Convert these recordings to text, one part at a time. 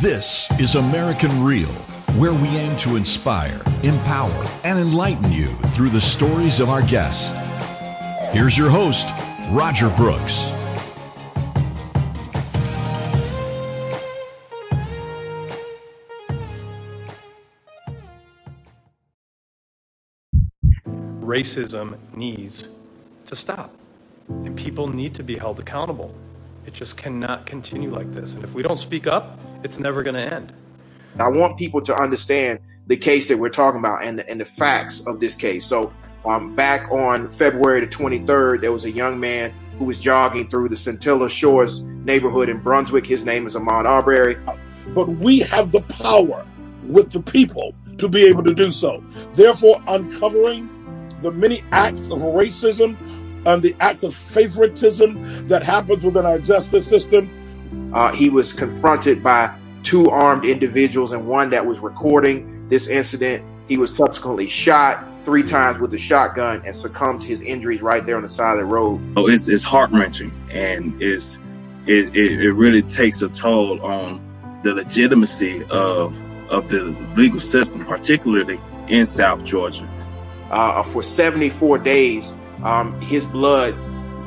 This is American Real, where we aim to inspire, empower, and enlighten you through the stories of our guests. Here's your host, Roger Brooks. Racism needs to stop, and people need to be held accountable. It just cannot continue like this. And if we don't speak up, it's never going to end. I want people to understand the case that we're talking about and the, and the facts of this case. So, um, back on February the 23rd, there was a young man who was jogging through the Satilla Shores neighborhood in Brunswick. His name is Ahmaud Arbery. But we have the power with the people to be able to do so. Therefore, uncovering the many acts of racism and the acts of favoritism that happens within our justice system. Uh, he was confronted by two armed individuals and one that was recording this incident. He was subsequently shot three times with a shotgun and succumbed to his injuries right there on the side of the road. Oh, it's, it's heart wrenching and it's, it, it, it really takes a toll on the legitimacy of, of the legal system, particularly in South Georgia. Uh, for 74 days, um, his blood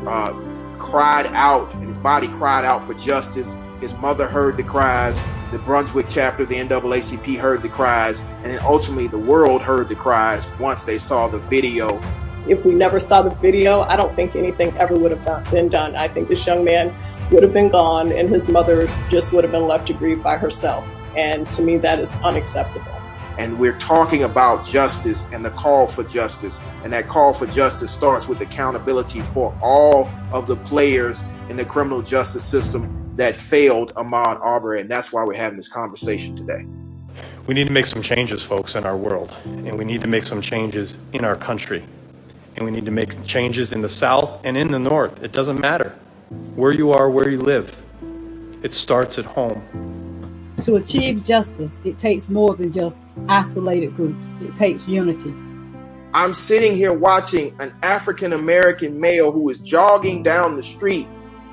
uh, cried out and his body cried out for justice. His mother heard the cries. The Brunswick chapter the NAACP heard the cries. And then ultimately, the world heard the cries once they saw the video. If we never saw the video, I don't think anything ever would have been done. I think this young man would have been gone and his mother just would have been left to grieve by herself. And to me, that is unacceptable and we're talking about justice and the call for justice. And that call for justice starts with accountability for all of the players in the criminal justice system that failed Ahmaud Arbery. And that's why we're having this conversation today. We need to make some changes, folks, in our world. And we need to make some changes in our country. And we need to make changes in the South and in the North. It doesn't matter where you are, where you live. It starts at home. To achieve justice, it takes more than just isolated groups, it takes unity. I'm sitting here watching an African American male who is jogging down the street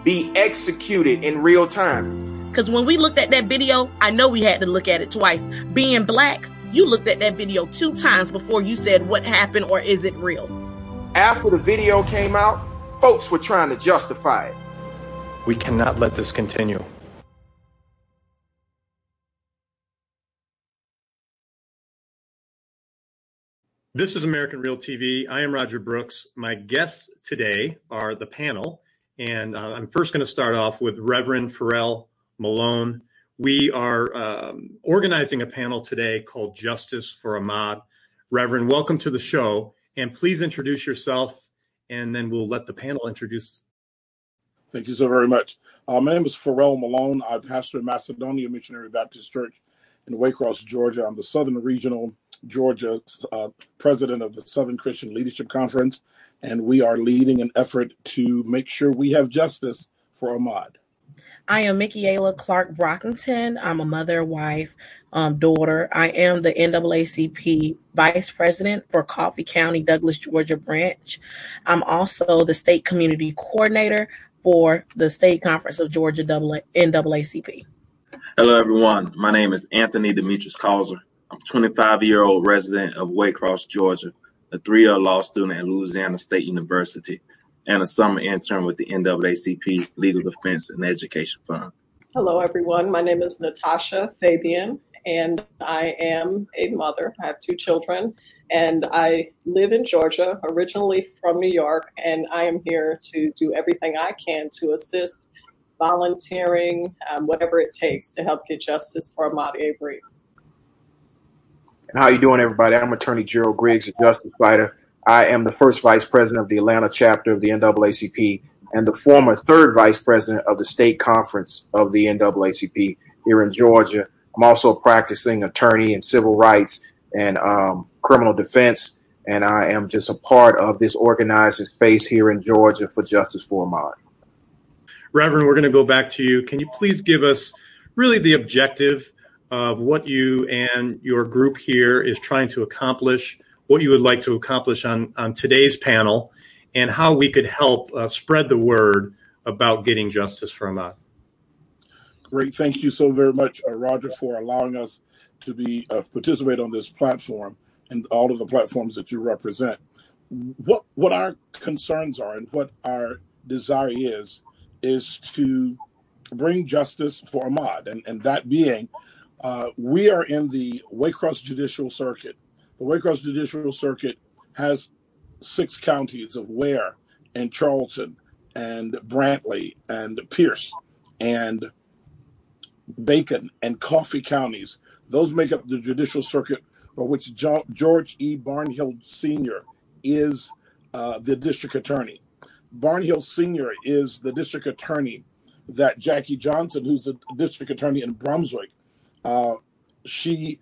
be executed in real time. Because when we looked at that video, I know we had to look at it twice. Being black, you looked at that video two times before you said what happened or is it real. After the video came out, folks were trying to justify it. We cannot let this continue. This is American Real TV. I am Roger Brooks. My guests today are the panel, and uh, I'm first going to start off with Reverend Fer-Rell Malone. We are um, organizing a panel today called Justice for Ahmaud. Reverend, welcome to the show, and please introduce yourself, and then we'll let the panel introduce. Thank you so very much. Uh, my name is Fer-Rell Malone. I pastor Macedonia Missionary Baptist Church in Waycross, Georgia. I'm the Southern Regional Georgia, uh, president of the Southern Christian Leadership Conference, and we are leading an effort to make sure we have justice for Ahmaud. I am Mickeayla Clark Brockington. I'm a mother, wife, um, daughter. I am the NAACP Vice President for Coffee County, Douglas, Georgia branch. I'm also the State Community Coordinator for the State Conference of Georgia NAACP. Hello, everyone. My name is Anthony DeMetris Causer. I'm a 25 year old resident of Waycross, Georgia, a three year law student at Louisiana State University, and a summer intern with the NAACP Legal Defense and Education Fund. Hello, everyone. My name is Natasha Fabiene, and I am a mother. I have two children, and I live in Georgia, originally from New York, and I am here to do everything I can to assist volunteering, um, whatever it takes to help get justice for Ahmaud Arbery. And how you doing, everybody? I'm Attorney Gerald Griggs, a justice fighter. I am the first vice president of the Atlanta chapter of the NAACP and the former third vice president of the state conference of the NAACP here in Georgia. I'm also a practicing attorney in civil rights and um, criminal defense, and I am just a part of this organizing space here in Georgia for Justice for Ahmaud. Reverend, we're going to go back to you. Can you please give us really the objective of what you and your group here is trying to accomplish, what you would like to accomplish on, on today's panel, and how we could help uh, spread the word about getting justice for Ahmaud. Great. Thank you so very much, uh, Roger, for allowing us to be uh, participate on this platform and all of the platforms that you represent. What what our concerns are and what our desire is is to bring justice for Ahmaud, and, and that being, uh, we are in the Waycross Judicial Circuit. The Waycross Judicial Circuit has six counties of Ware and Charlton and Brantley and Pierce and Bacon and Coffee counties. Those make up the judicial circuit for which George E. Barnhill Sr. is uh, the district attorney. Barnhill Sr. is the district attorney that Jackie Johnson, who's the district attorney in Brunswick, uh, she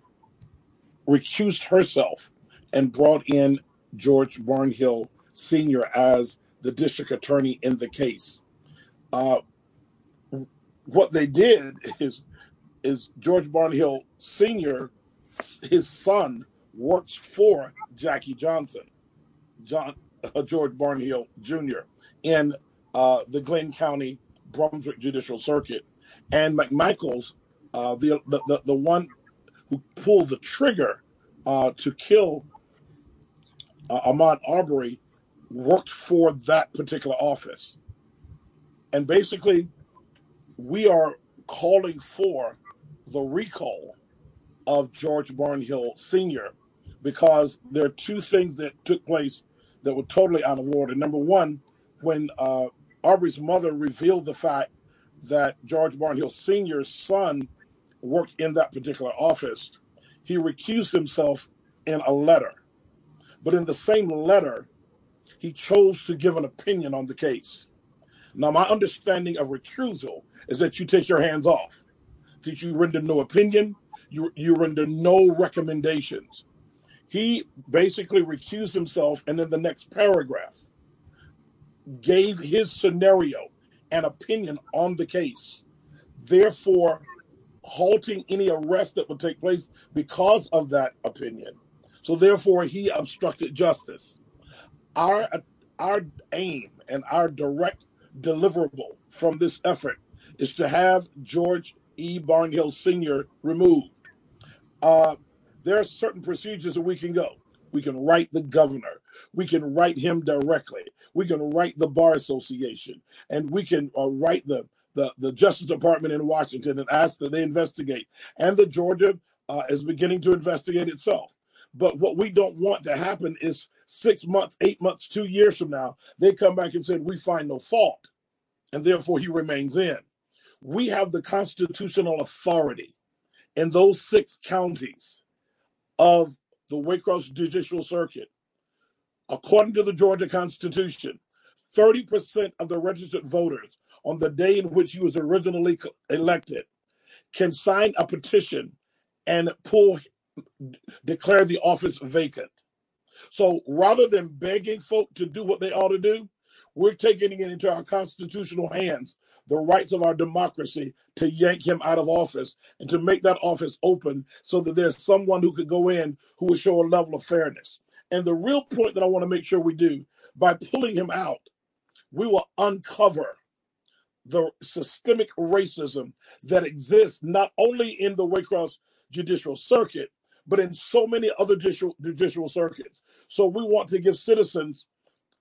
recused herself and brought in George Barnhill Sr. as the district attorney in the case. Uh, what they did is is George Barnhill Sr. His son works for Jackie Johnson, John uh, George Barnhill Jr. in uh, the Glynn County Brunswick Judicial Circuit, and McMichaels, uh, the, the the one who pulled the trigger uh, to kill uh, Ahmaud Arbery, worked for that particular office, and basically we are calling for the recall of George Barnhill Sr. because there are two things that took place that were totally out of order. Number one, when uh, Arbery's mother revealed the fact that George Barnhill Sr.'s son worked in that particular office, he recused himself in a letter. But in the same letter, he chose to give an opinion on the case. Now, my understanding of recusal is that you take your hands off, that you render no opinion, you, you render no recommendations. He basically recused himself, and in the next paragraph, gave his scenario and opinion on the case, therefore halting any arrest that would take place because of that opinion. So therefore, he obstructed justice. Our our aim and our direct deliverable from this effort is to have George E. Barnhill Sr. removed. Uh, there are certain procedures that we can go. We can write the governor. We can write him directly. We can write the Bar Association. And we can uh, write the, the, the Justice Department in Washington and ask that they investigate. And the Georgia uh, is beginning to investigate itself. But what we don't want to happen is six months, eight months, two years from now, they come back and said, we find no fault. And therefore he remains in. We have the constitutional authority in those six counties of the Waycross Judicial Circuit. According to the Georgia Constitution, 30% of the registered voters on the day in which he was originally elected can sign a petition and pull declare the office vacant. So rather than begging folk to do what they ought to do, we're taking it into our constitutional hands, the rights of our democracy to yank him out of office and to make that office open so that there's someone who could go in who would show a level of fairness. And the real point that I want to make sure we do by pulling him out, we will uncover the systemic racism that exists not only in the Waycross Judicial Circuit, but in so many other judicial, judicial circuits. So we want to give citizens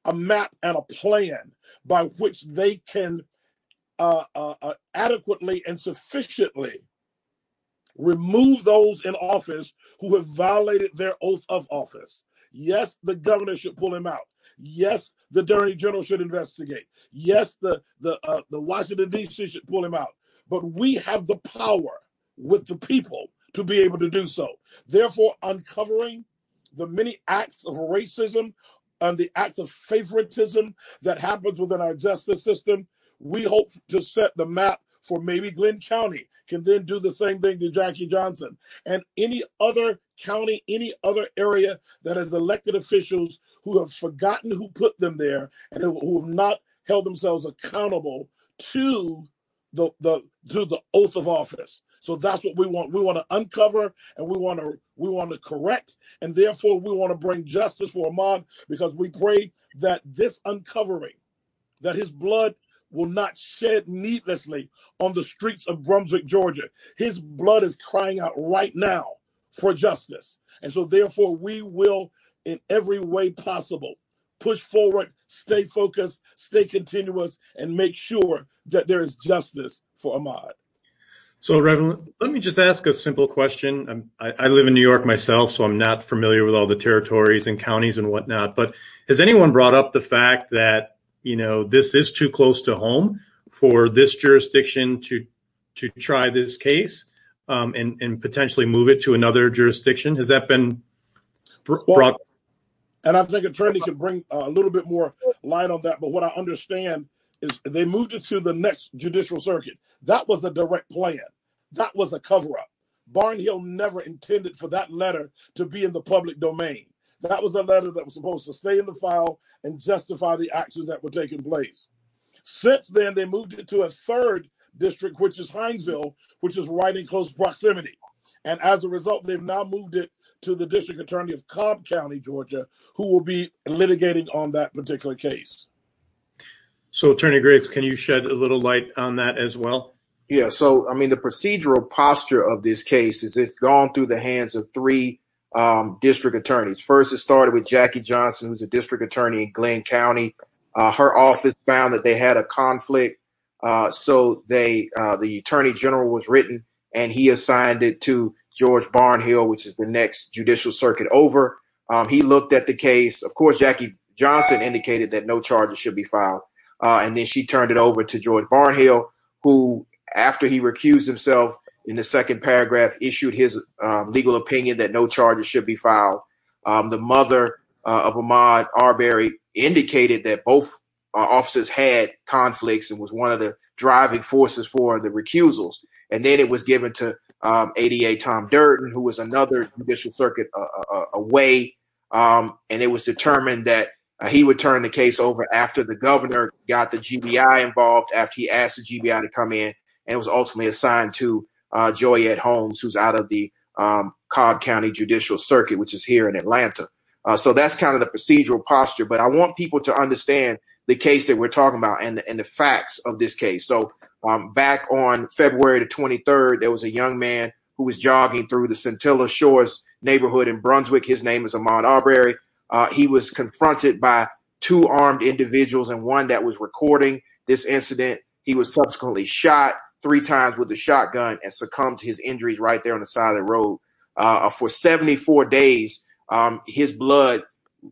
a map and a plan by which they can uh, uh, uh, adequately and sufficiently remove those in office who have violated their oath of office. Yes, the governor should pull him out. Yes, the attorney general should investigate. Yes, the the uh, the Washington D.C. should pull him out. But we have the power with the people to be able to do so. Therefore, uncovering the many acts of racism and the acts of favoritism that happens within our justice system, we hope to set the map for maybe Glynn County can then do the same thing to Jackie Johnson and any other county, any other area that has elected officials who have forgotten who put them there and who have not held themselves accountable to the, the to the oath of office. So that's what we want. We want to uncover and we want to we want to correct, and therefore we want to bring justice for Ahmaud because we pray that this uncovering, that his blood will not shed needlessly on the streets of Brunswick, Georgia. His blood is crying out right now for justice. And so, therefore, we will, in every way possible, push forward, stay focused, stay continuous, and make sure that there is justice for Ahmaud. So, Reverend, let me just ask a simple question. I, I, live in New York myself, so I'm not familiar with all the territories and counties and whatnot. But has anyone brought up the fact that you know this is too close to home for this jurisdiction to to try this case um, and and potentially move it to another jurisdiction? Has that been br- well, brought? And I think Attorney can bring a little bit more light on that. But what I understand is they moved it to the next judicial circuit. That was a direct plan. That was a cover up. Barnhill never intended for that letter to be in the public domain. That was a letter that was supposed to stay in the file and justify the actions that were taking place. Since then, they moved it to a third district, which is Hinesville, which is right in close proximity. And as a result, they've now moved it to the district attorney of Cobb County, Georgia, who will be litigating on that particular case. So, Attorney Griggs, can you shed a little light on that as well? Yeah. So, I mean, the procedural posture of this case is it's gone through the hands of three um, district attorneys. First, it started with Jackie Johnson, who's a district attorney in Glynn County. Uh, her office found that they had a conflict, uh, so they uh, the attorney general was written, and he assigned it to George Barnhill, which is the next judicial circuit over. Um, he looked at the case. Of course, Jackie Johnson indicated that no charges should be filed. Uh, and then she turned it over to George Barnhill, who, after he recused himself in the second paragraph, issued his um, legal opinion that no charges should be filed. Um, the mother uh, of Ahmaud Arbery indicated that both uh, officers had conflicts and was one of the driving forces for the recusals. And then it was given to um, ADA Tom Durden, who was another judicial circuit uh, uh, uh away. Um, and it was determined that uh, he would turn the case over after the governor got the GBI involved, after he asked the GBI to come in, and it was ultimately assigned to uh, Joyette Holmes, who's out of the um, Cobb County Judicial Circuit, which is here in Atlanta. Uh, so that's kind of the procedural posture. But I want people to understand the case that we're talking about and the, and the facts of this case. So um, back on February the 23rd, there was a young man who was jogging through the Satilla Shores neighborhood in Brunswick. His name is Ahmaud Arbery. Uh, he was confronted by two armed individuals and one that was recording this incident. He was subsequently shot three times with a shotgun and succumbed to his injuries right there on the side of the road. Uh, for 74 days, um, his blood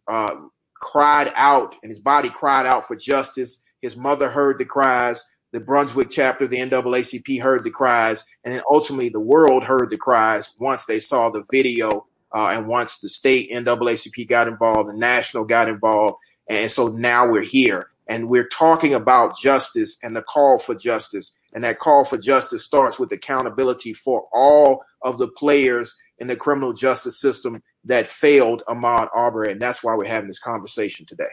uh, cried out and his body cried out for justice. His mother heard the cries. The Brunswick chapter of the NAACP heard the cries. And then ultimately the world heard the cries once they saw the video uh, and once the state NAACP got involved, the national got involved. And so now we're here and we're talking about justice and the call for justice. And that call for justice starts with accountability for all of the players in the criminal justice system that failed Ahmaud Arbery. And that's why we're having this conversation today.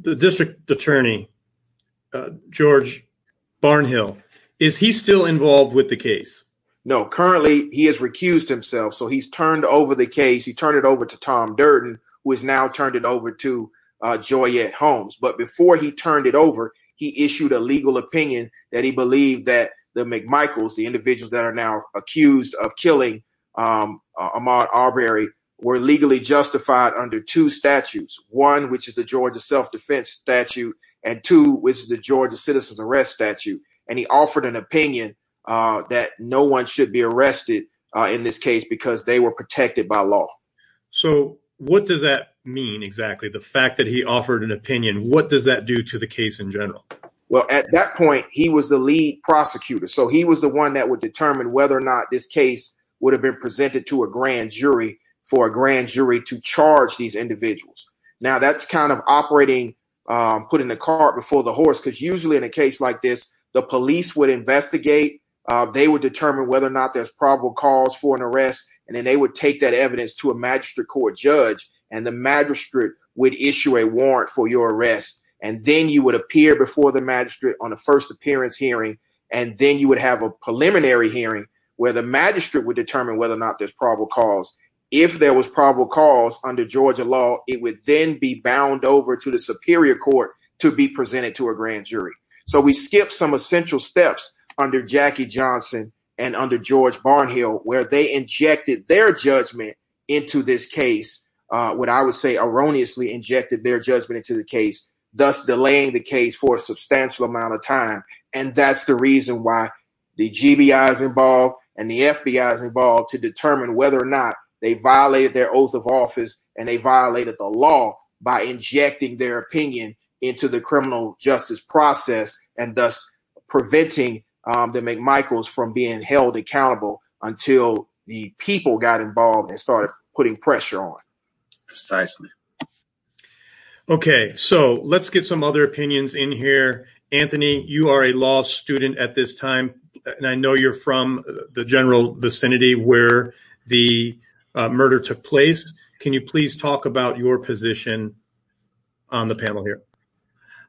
The district attorney, uh, George Barnhill, is he still involved with the case? No, currently he has recused himself. So he's turned over the case. He turned it over to Tom Durden, who has now turned it over to uh, Joyette Holmes. But before he turned it over, he issued a legal opinion that he believed that the McMichaels, the individuals that are now accused of killing um, uh, Ahmaud Arbery, were legally justified under two statutes. One, which is the Georgia Self Defense Statute, and two, which is the Georgia Citizens Arrest Statute. And he offered an opinion uh, that no one should be arrested uh, in this case because they were protected by law. So, what does that mean exactly? The fact that he offered an opinion, what does that do to the case in general? Well, at that point, he was the lead prosecutor. So he was the one that would determine whether or not this case would have been presented to a grand jury for a grand jury to charge these individuals. Now, that's kind of operating, um, putting the cart before the horse, because usually in a case like this, the police would investigate uh, they would determine whether or not there's probable cause for an arrest, and then they would take that evidence to a magistrate court judge, and the magistrate would issue a warrant for your arrest. And then you would appear before the magistrate on the first appearance hearing, and then you would have a preliminary hearing where the magistrate would determine whether or not there's probable cause. If there was probable cause under Georgia law, it would then be bound over to the superior court to be presented to a grand jury. So we skipped some essential steps under Jackie Johnson and under George Barnhill, where they injected their judgment into this case, uh, what I would say erroneously injected their judgment into the case, thus delaying the case for a substantial amount of time. And that's the reason why the GBI is involved and the FBI is involved to determine whether or not they violated their oath of office and they violated the law by injecting their opinion into the criminal justice process and thus preventing um, the McMichaels from being held accountable until the people got involved and started putting pressure on. Precisely. Okay, so let's get some other opinions in here. Anthony, you are a law student at this time, and I know you're from the general vicinity where the uh, murder took place. Can you please talk about your position on the panel here?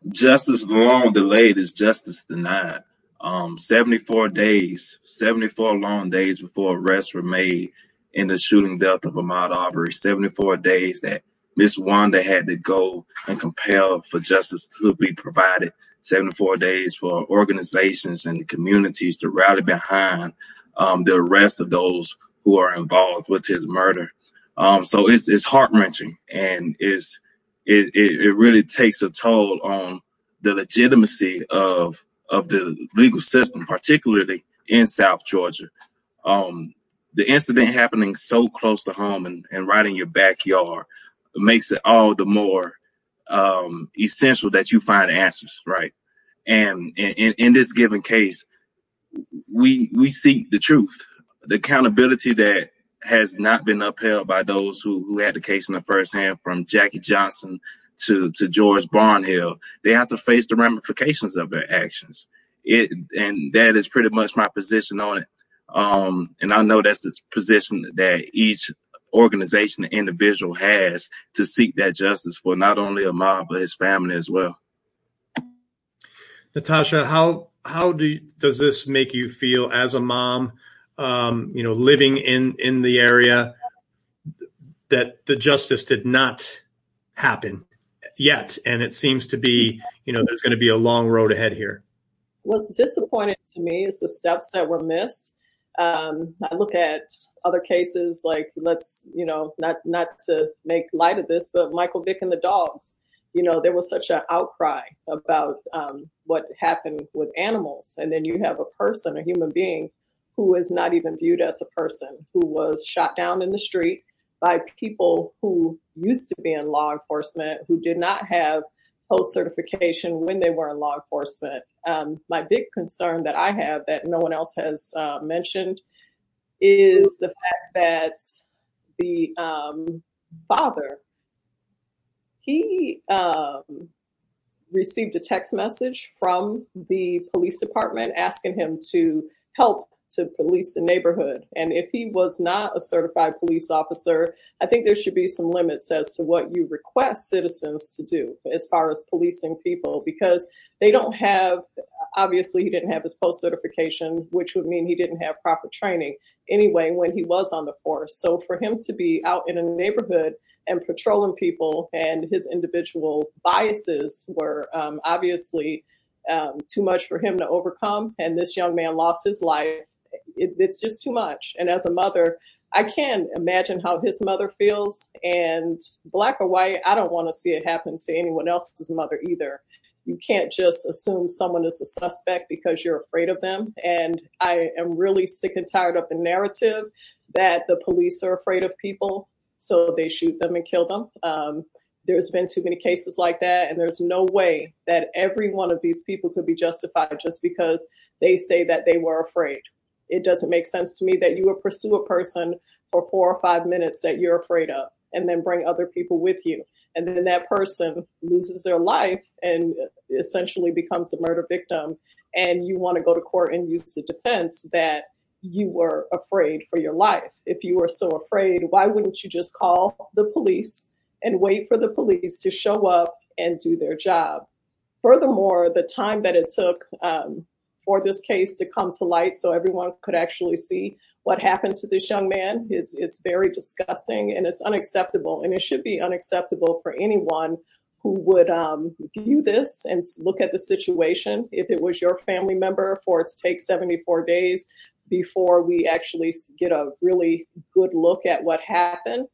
Justice long delayed is justice denied um, 74 days, 74 long days before arrests were made in the shooting death of Ahmaud Arbery. 74 days that Miss Wanda had to go and compel for justice to be provided. 74 days for organizations and communities to rally behind um, the arrest of those who are involved with his murder. Um, so it's it's heart wrenching and is it, it it really takes a toll on the legitimacy of of the legal system, particularly in South Georgia. Um, the incident happening so close to home and, and right in your backyard makes it all the more um, essential that you find answers, right? And in, in this given case, we we seek the truth, the accountability that has not been upheld by those who, who had the case in the first hand, from Jackie Johnson to to George Barnhill, they have to face the ramifications of their actions. It and that is pretty much my position on it. Um, and I know that's the position that each organization and individual has to seek that justice for not only Ahmaud but his family as well. Natasha, how how do does this make you feel as a mom? Um, you know, living in in the area that the justice did not happen yet, and it seems to be, you know, there's going to be a long road ahead here. What's disappointing to me is the steps that were missed. Um, I look at other cases like let's, you know, not not to make light of this, but Michael Vick and the dogs. You know, there was such an outcry about um, what happened with animals, and then you have a person, a human being, who is not even viewed as a person, who was shot down in the street, by people who used to be in law enforcement who did not have post certification when they were in law enforcement. Um, my big concern that I have that no one else has uh, mentioned is the fact that the um, father he um, received a text message from the police department asking him to help to police the neighborhood. And if he was not a certified police officer, I think there should be some limits as to what you request citizens to do as far as policing people because they don't have, obviously, he didn't have his post certification, which would mean he didn't have proper training anyway when he was on the force. So for him to be out in a neighborhood and patrolling people and his individual biases were um, obviously um, too much for him to overcome. And this young man lost his life it, it's just too much. And as a mother, I can't imagine how his mother feels. And black or white, I don't want to see it happen to anyone else's mother either. You can't just assume someone is a suspect because you're afraid of them. And I am really sick and tired of the narrative that the police are afraid of people, so they shoot them and kill them. Um, there's been too many cases like that, and there's no way that every one of these people could be justified just because they say that they were afraid it doesn't make sense to me that you would pursue a person for four or five minutes that you're afraid of and then bring other people with you. And then that person loses their life and essentially becomes a murder victim. And you want to go to court and use the defense that you were afraid for your life. If you were so afraid, why wouldn't you just call the police and wait for the police to show up and do their job? Furthermore, the time that it took um, for this case to come to light so everyone could actually see what happened to this young man. It's, it's very disgusting and it's unacceptable. And it should be unacceptable for anyone who would um, view this and look at the situation. If it was your family member, for it to take 74 days before we actually get a really good look at what happened.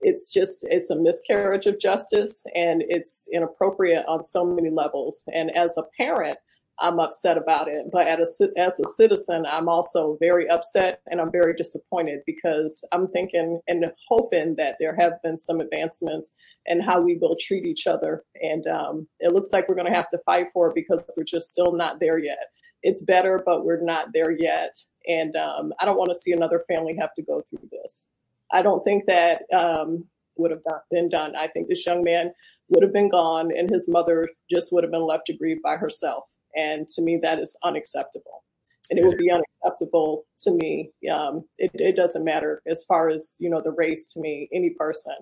It's just, it's a miscarriage of justice and it's inappropriate on so many levels. And as a parent, I'm upset about it. But as a, as a citizen, I'm also very upset and I'm very disappointed because I'm thinking and hoping that there have been some advancements in how we will treat each other. And um, it looks like we're going to have to fight for it because we're just still not there yet. It's better, but we're not there yet. And um, I don't want to see another family have to go through this. I don't think that um, would have been done. I think this young man would have been gone and his mother just would have been left to grieve by herself. And to me, that is unacceptable. And it would be unacceptable to me. Um, it, it doesn't matter as far as, you know, the race to me, any person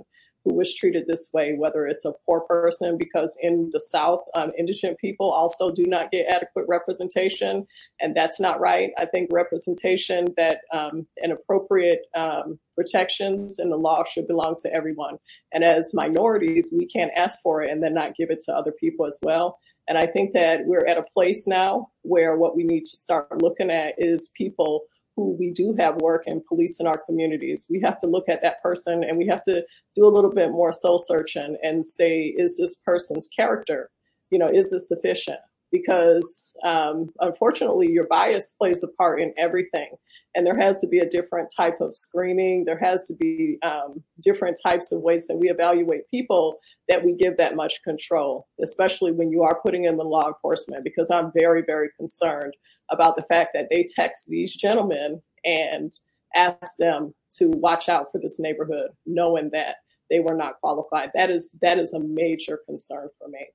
who was treated this way, whether it's a poor person, because in the South, um, indigent people also do not get adequate representation, and that's not right. I think representation that um, and appropriate um, protections in the law should belong to everyone. And as minorities, we can't ask for it and then not give it to other people as well. And I think that we're at a place now where what we need to start looking at is people who we do have work in police in our communities. We have to look at that person and we have to do a little bit more soul searching and say, is this person's character, you know, is this sufficient? Because um, unfortunately, your bias plays a part in everything and there has to be a different type of screening. There has to be um, different types of ways that we evaluate people that we give that much control, especially when you are putting in the law enforcement, because I'm very, very concerned about the fact that they text these gentlemen and ask them to watch out for this neighborhood, knowing that they were not qualified. That is that is a major concern for me.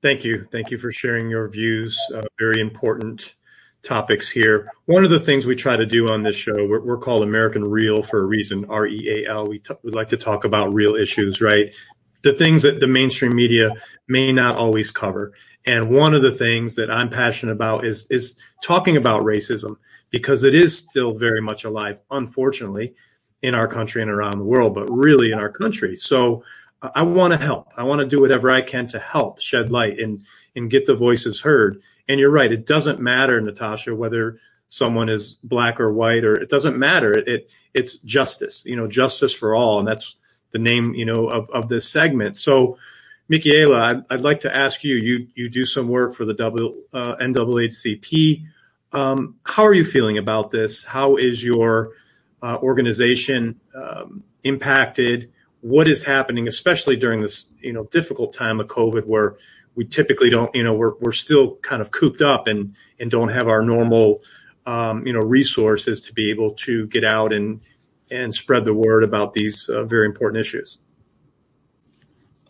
Thank you. Thank you for sharing your views. Uh, very important topics here. One of the things we try to do on this show, we're, we're called American Real for a reason, R E A L. We, t- we like to talk about real issues, right? The things that the mainstream media may not always cover. And one of the things that I'm passionate about is is talking about racism because it is still very much alive, unfortunately, in our country and around the world, but really in our country. So uh, I want to help. I want to do whatever I can to help shed light and and get the voices heard. And you're right. It doesn't matter, Natasha, whether someone is black or white, or it doesn't matter. It, it it's justice, you know, justice for all. And that's the name, you know, of, of this segment. So, Mickeayla, I'd, I'd like to ask you, you, you do some work for the double, uh, NAACP. Um, how are you feeling about this? How is your uh, organization um, impacted? What is happening, especially during this, you know, difficult time of COVID where we typically don't, you know, we're, we're still kind of cooped up and, and don't have our normal, um, you know, resources to be able to get out and, and spread the word about these uh, very important issues.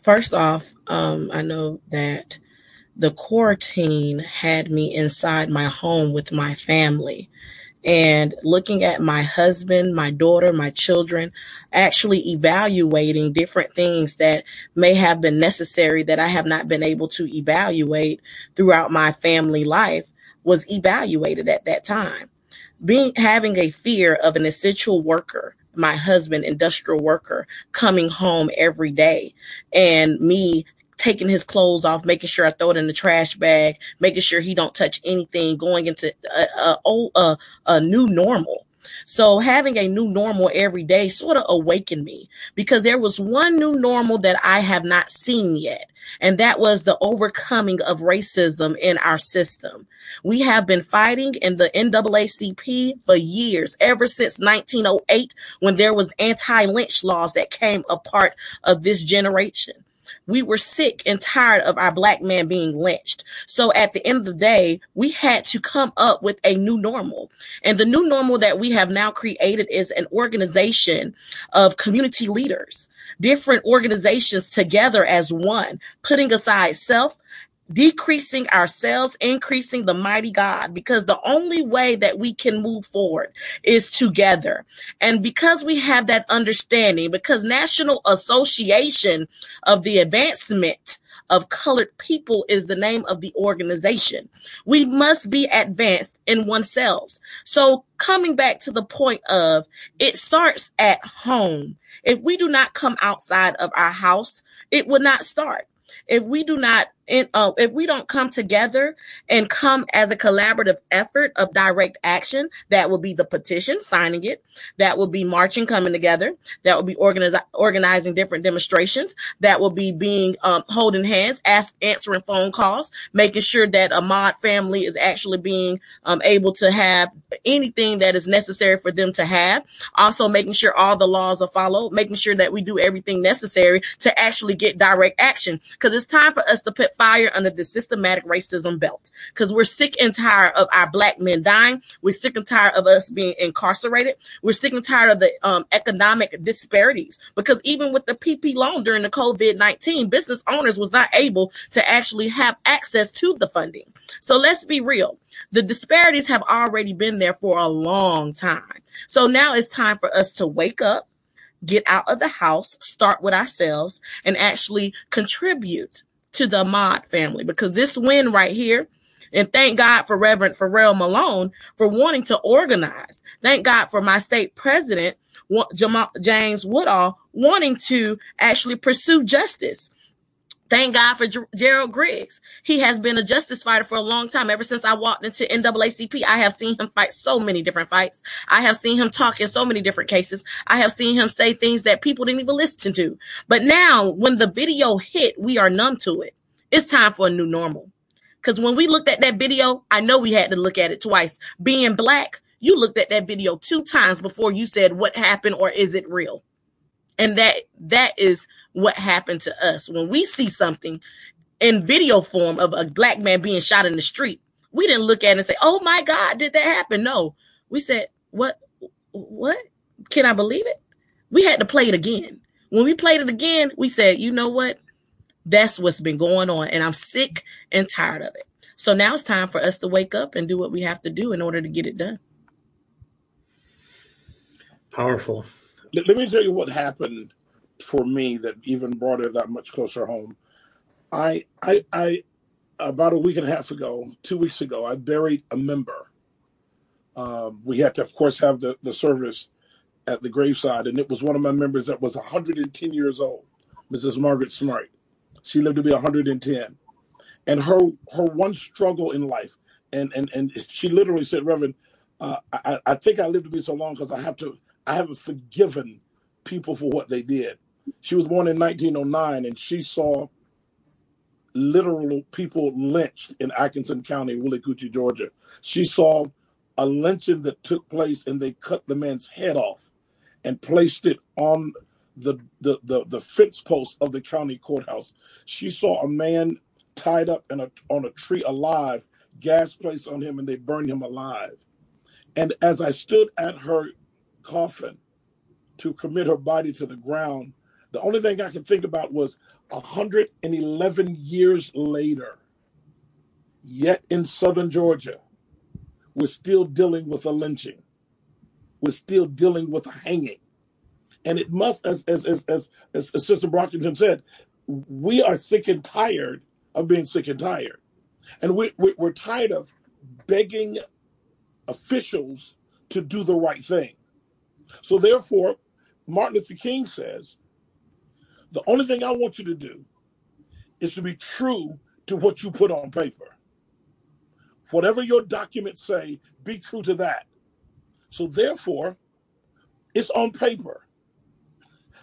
First off, um, I know that the quarantine had me inside my home with my family and looking at my husband, my daughter, my children, actually evaluating different things that may have been necessary that I have not been able to evaluate throughout my family life was evaluated at that time. Being having a fear of an essential worker my husband, industrial worker, coming home every day and me taking his clothes off, making sure I throw it in the trash bag, making sure he don't touch anything, going into a, a, a, a new normal. So having a new normal every day sort of awakened me because there was one new normal that I have not seen yet. And that was the overcoming of racism in our system. We have been fighting in the NAACP for years, ever since 1908, when there was anti-lynch laws that came a part of this generation. We were sick and tired of our black man being lynched. So at the end of the day, we had to come up with a new normal. And the new normal that we have now created is an organization of community leaders, different organizations together as one, putting aside self decreasing ourselves, increasing the mighty God, because the only way that we can move forward is together. And because we have that understanding, because National Association of the Advancement of Colored People is the name of the organization. We must be advanced in oneself. So coming back to the point of it starts at home. If we do not come outside of our house, it will not start. if we do not in, uh, if we don't come together and come as a collaborative effort of direct action, that will be the petition, signing it. That will be marching, coming together. That will be organiz- organizing different demonstrations. That will be being um, holding hands, ask, answering phone calls, making sure that Ahmaud family is actually being um, able to have anything that is necessary for them to have. Also, making sure all the laws are followed, making sure that we do everything necessary to actually get direct action. Because it's time for us to put fire under the systematic racism belt because we're sick and tired of our black men dying. We're sick and tired of us being incarcerated. We're sick and tired of the um, economic disparities because even with the PP loan during the COVID-19, business owners was not able to actually have access to the funding. So let's be real. The disparities have already been there for a long time. So now it's time for us to wake up, get out of the house, start with ourselves, and actually contribute to the Ahmaud family because this win right here, and thank God for Reverend Fer-Rell Malone for wanting to organize. Thank God for my state president, James Woodall, wanting to actually pursue justice. Thank God for Gerald Griggs. He has been a justice fighter for a long time. Ever since I walked into NAACP, I have seen him fight so many different fights. I have seen him talk in so many different cases. I have seen him say things that people didn't even listen to. But now, when the video hit, we are numb to it. It's time for a new normal. Because when we looked at that video, I know we had to look at it twice. Being black, you looked at that video two times before you said what happened or is it real? And that that is what happened to us. When we see something in video form of a black man being shot in the street, we didn't look at it and say, "Oh my God, did that happen?" No, we said, "What? What? Can I believe it?" We had to play it again. When we played it again, we said, "You know what? That's what's been going on, and I'm sick and tired of it." So now it's time for us to wake up and do what we have to do in order to get it done. Powerful. Let, let me tell you what happened for me that even brought it that much closer home. I, I, I, about a week and a half ago, two weeks ago, I buried a member. Um, we had to, of course, have the, the service at the graveside, and it was one of my members that was 110 years old, Mrs. Margaret Smart. She lived to be 110, and her her one struggle in life, and and and she literally said, Reverend, uh, I, I think I lived to be so long because I have to, I haven't forgiven people for what they did. She was born in 1909 and she saw literal people lynched in Atkinson County, Willacoochee, Georgia. She saw a lynching that took place and they cut the man's head off and placed it on the, the, the, the fence post of the county courthouse. She saw a man tied up in a, on a tree alive, gas placed on him, and they burned him alive. And as I stood at her coffin to commit her body to the ground, the only thing I could think about was 111 years later, yet in southern Georgia, we're still dealing with a lynching. We're still dealing with a hanging. And it must, as as as as, as, as Sister Brockington said, we are sick and tired of being sick and tired. And we, we, we're tired of begging officials to do the right thing. So therefore, Martin Luther King says, the only thing I want you to do is to be true to what you put on paper. Whatever your documents say, be true to that. So therefore, it's on paper.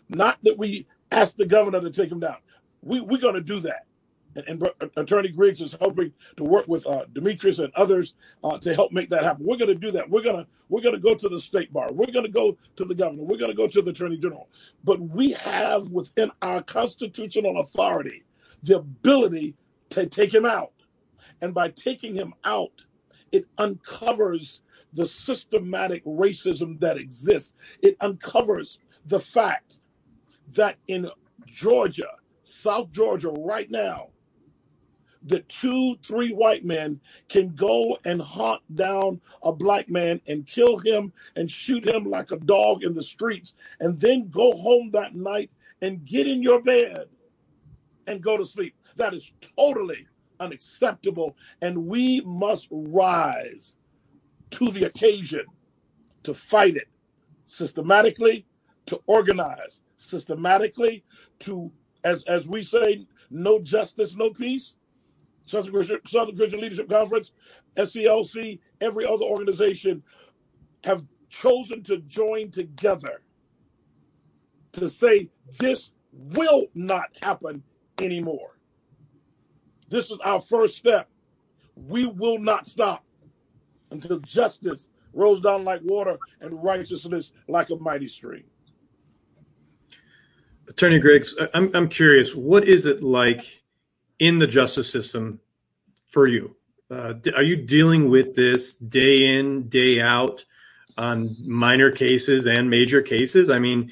Not that we ask the governor to take them down. We, we're going to do that and, and Attorney Griggs is hoping to work with uh, DeMetris and others uh, to help make that happen. We're going to do that. We're going to we're going to go to the state bar. We're going to go to the governor. We're going to go to the attorney general. But we have within our constitutional authority the ability to take him out, and by taking him out, it uncovers the systematic racism that exists. It uncovers the fact that in Georgia, South Georgia, right now, that two, three white men can go and hunt down a black man and kill him and shoot him like a dog in the streets, and then go home that night and get in your bed and go to sleep. That is totally unacceptable, and we must rise to the occasion to fight it systematically, to organize systematically, to as as we say No justice, no peace. Southern Christian, Southern Christian Leadership Conference, SCLC, every other organization have chosen to join together to say this will not happen anymore. This is our first step. We will not stop until justice rolls down like water and righteousness like a mighty stream. Attorney Griggs, I'm, I'm curious, what is it like in the justice system for you? Uh, are you dealing with this day in, day out on minor cases and major cases? I mean,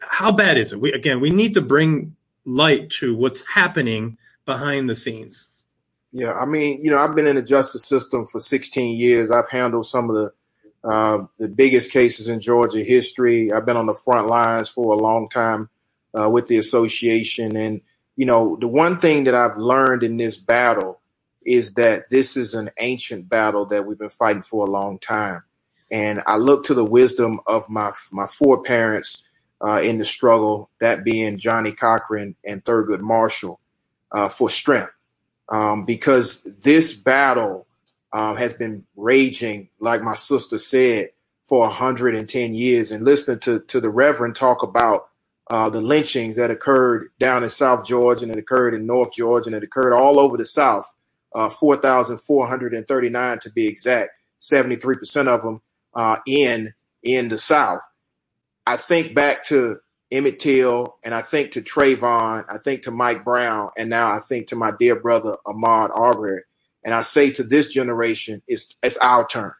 how bad is it? We, again, we need to bring light to what's happening behind the scenes. Yeah, I mean, you know, I've been in the justice system for 16 years. I've handled some of the uh, the biggest cases in Georgia history. I've been on the front lines for a long time uh, with the association, and you know, the one thing that I've learned in this battle is that this is an ancient battle that we've been fighting for a long time. And I look to the wisdom of my my foreparents uh, in the struggle, that being Johnnie Cochran and Thurgood Marshall, uh, for strength um, because this battle um, has been raging, like my sister said, for 110 years. And listening to, to the Reverend talk about uh, the lynchings that occurred down in South Georgia and it occurred in North Georgia and it occurred all over the South, uh, 4,439 to be exact, 73% of them uh, in in the South. I think back to Emmett Till, and I think to Trayvon, I think to Mike Brown, and now I think to my dear brother Ahmaud Arbery. And I say to this generation, it's it's our turn.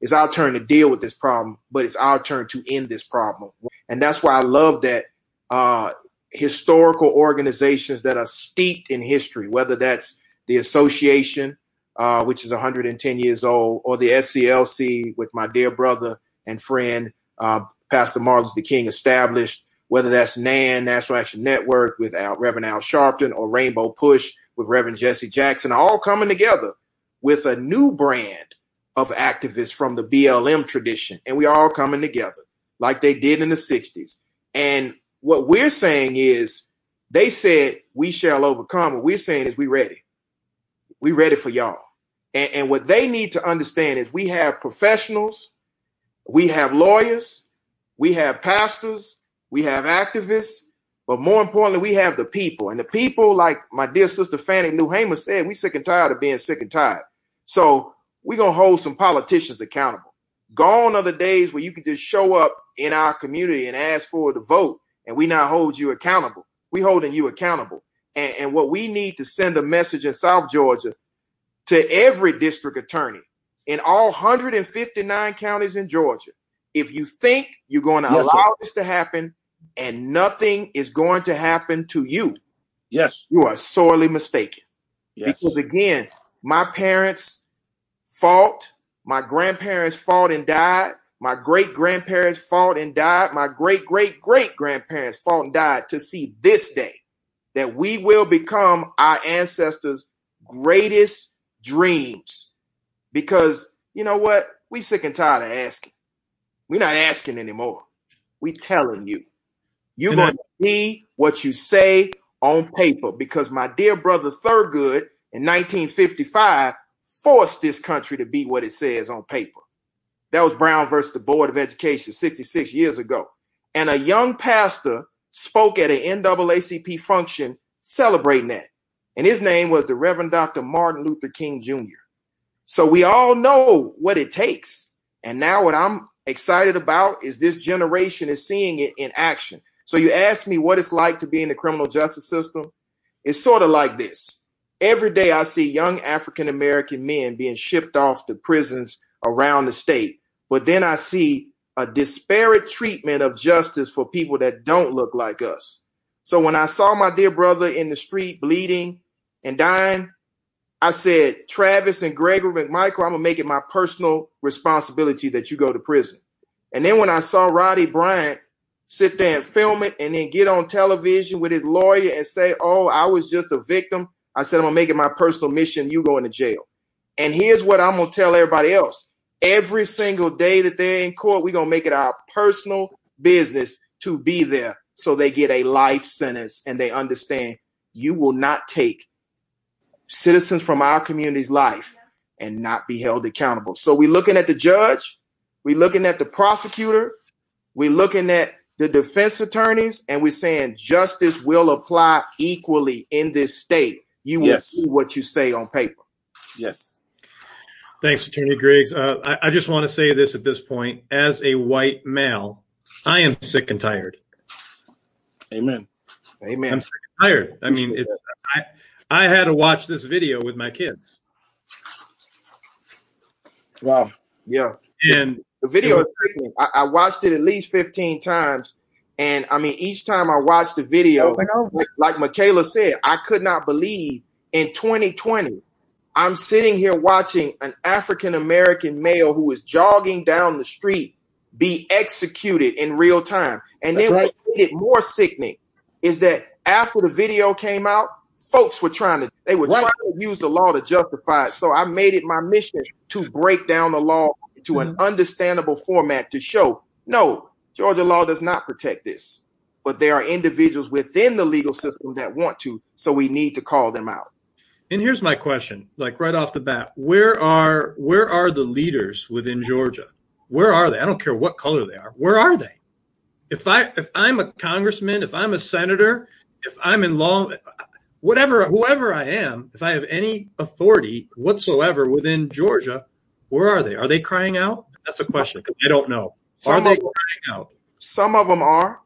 It's our turn to deal with this problem, but it's our turn to end this problem. And that's why I love that uh, historical organizations that are steeped in history, whether that's the association, uh, which is 110 years old, or the SCLC with my dear brother and friend, uh, Pastor Martin Luther King established, whether that's NAN, National Action Network with Al, Reverend Al Sharpton or Rainbow Push with Reverend Jesse Jackson, all coming together with a new brand of activists from the BLM tradition. And we all coming together like they did in the 60s. And what we're saying is they said we shall overcome. What we're saying is we ready. We ready for y'all. And, and what they need to understand is we have professionals, we have lawyers, we have pastors, we have activists, but more importantly, we have the people. And the people, like my dear sister Fannie Lou Hamer said, we sick and tired of being sick and tired. So we're gonna hold some politicians accountable. Gone are the days where you can just show up in our community and ask for the vote, and we not hold you accountable. We holding you accountable. And, and what we need to send a message in South Georgia to every district attorney in all 159 counties in Georgia if you think you're going to yes, allow sir. this to happen and nothing is going to happen to you, yes, you are sorely mistaken. Yes. Because again, my parents fought, my grandparents fought and died, my great grandparents fought and died, my great great great grandparents fought and died to see this day that we will become our ancestors' greatest dreams. Because you know what? We sick and tired of asking. We're not asking anymore. We telling you. You're going to be what you say on paper because my dear brother Thurgood in 1955 forced this country to be what it says on paper. That was Brown versus the Board of Education 66 years ago. And a young pastor spoke at an NAACP function celebrating that. And his name was the Reverend Dr. Martin Luther King Jr. So we all know what it takes. And now what I'm excited about is this generation is seeing it in action. So you ask me what it's like to be in the criminal justice system. It's sort of like this. Every day I see young African American men being shipped off to prisons around the state, but then I see a disparate treatment of justice for people that don't look like us. So when I saw my dear brother in the street bleeding and dying, I said, Travis and Gregory McMichael, I'm gonna make it my personal responsibility that you go to prison. And then when I saw Roddie Bryant sit there and film it and then get on television with his lawyer and say, Oh, I was just a victim, I said, I'm gonna make it my personal mission, you going to jail. And here's what I'm gonna tell everybody else. Every single day that they're in court, we're gonna make it our personal business to be there so they get a life sentence and they understand you will not take citizens from our community's life and not be held accountable. So we're looking at the judge, we're looking at the prosecutor, we're looking at the defense attorneys, and we're saying justice will apply equally in this state. You will Yes. see what you say on paper. Yes. Thanks, Attorney Griggs. Uh, I, I just want to say this at this point. As a white male, I am sick and tired. Amen. Amen. I'm sick and tired. I mean, it's, I I had to watch this video with my kids, Wow. Yeah. and The video is sickening. I, I watched it at least 15 times. And I mean, each time I watched the video, Over and over. like, like Mickeayla said, I could not believe in 2020, I'm sitting here watching an African American male who is jogging down the street be executed in real time. And That's then right. what made it more sickening is that after the video came out, folks were trying to they were Right. trying to use the law to justify it. So I made it my mission to break down the law to an mm-hmm. understandable format to show no, Georgia law does not protect this. But there are individuals within the legal system that want to, so we need to call them out. And here's my question, like right off the bat, where are where are the leaders within Georgia? Where are they? I don't care what color they are. Where are they? If I if I'm a congressman, if I'm a senator, if I'm in law, whatever whoever I am, if I have any authority whatsoever within Georgia, where are they? Are they crying out? That's a question I don't know. Are they of, crying out? some of them are,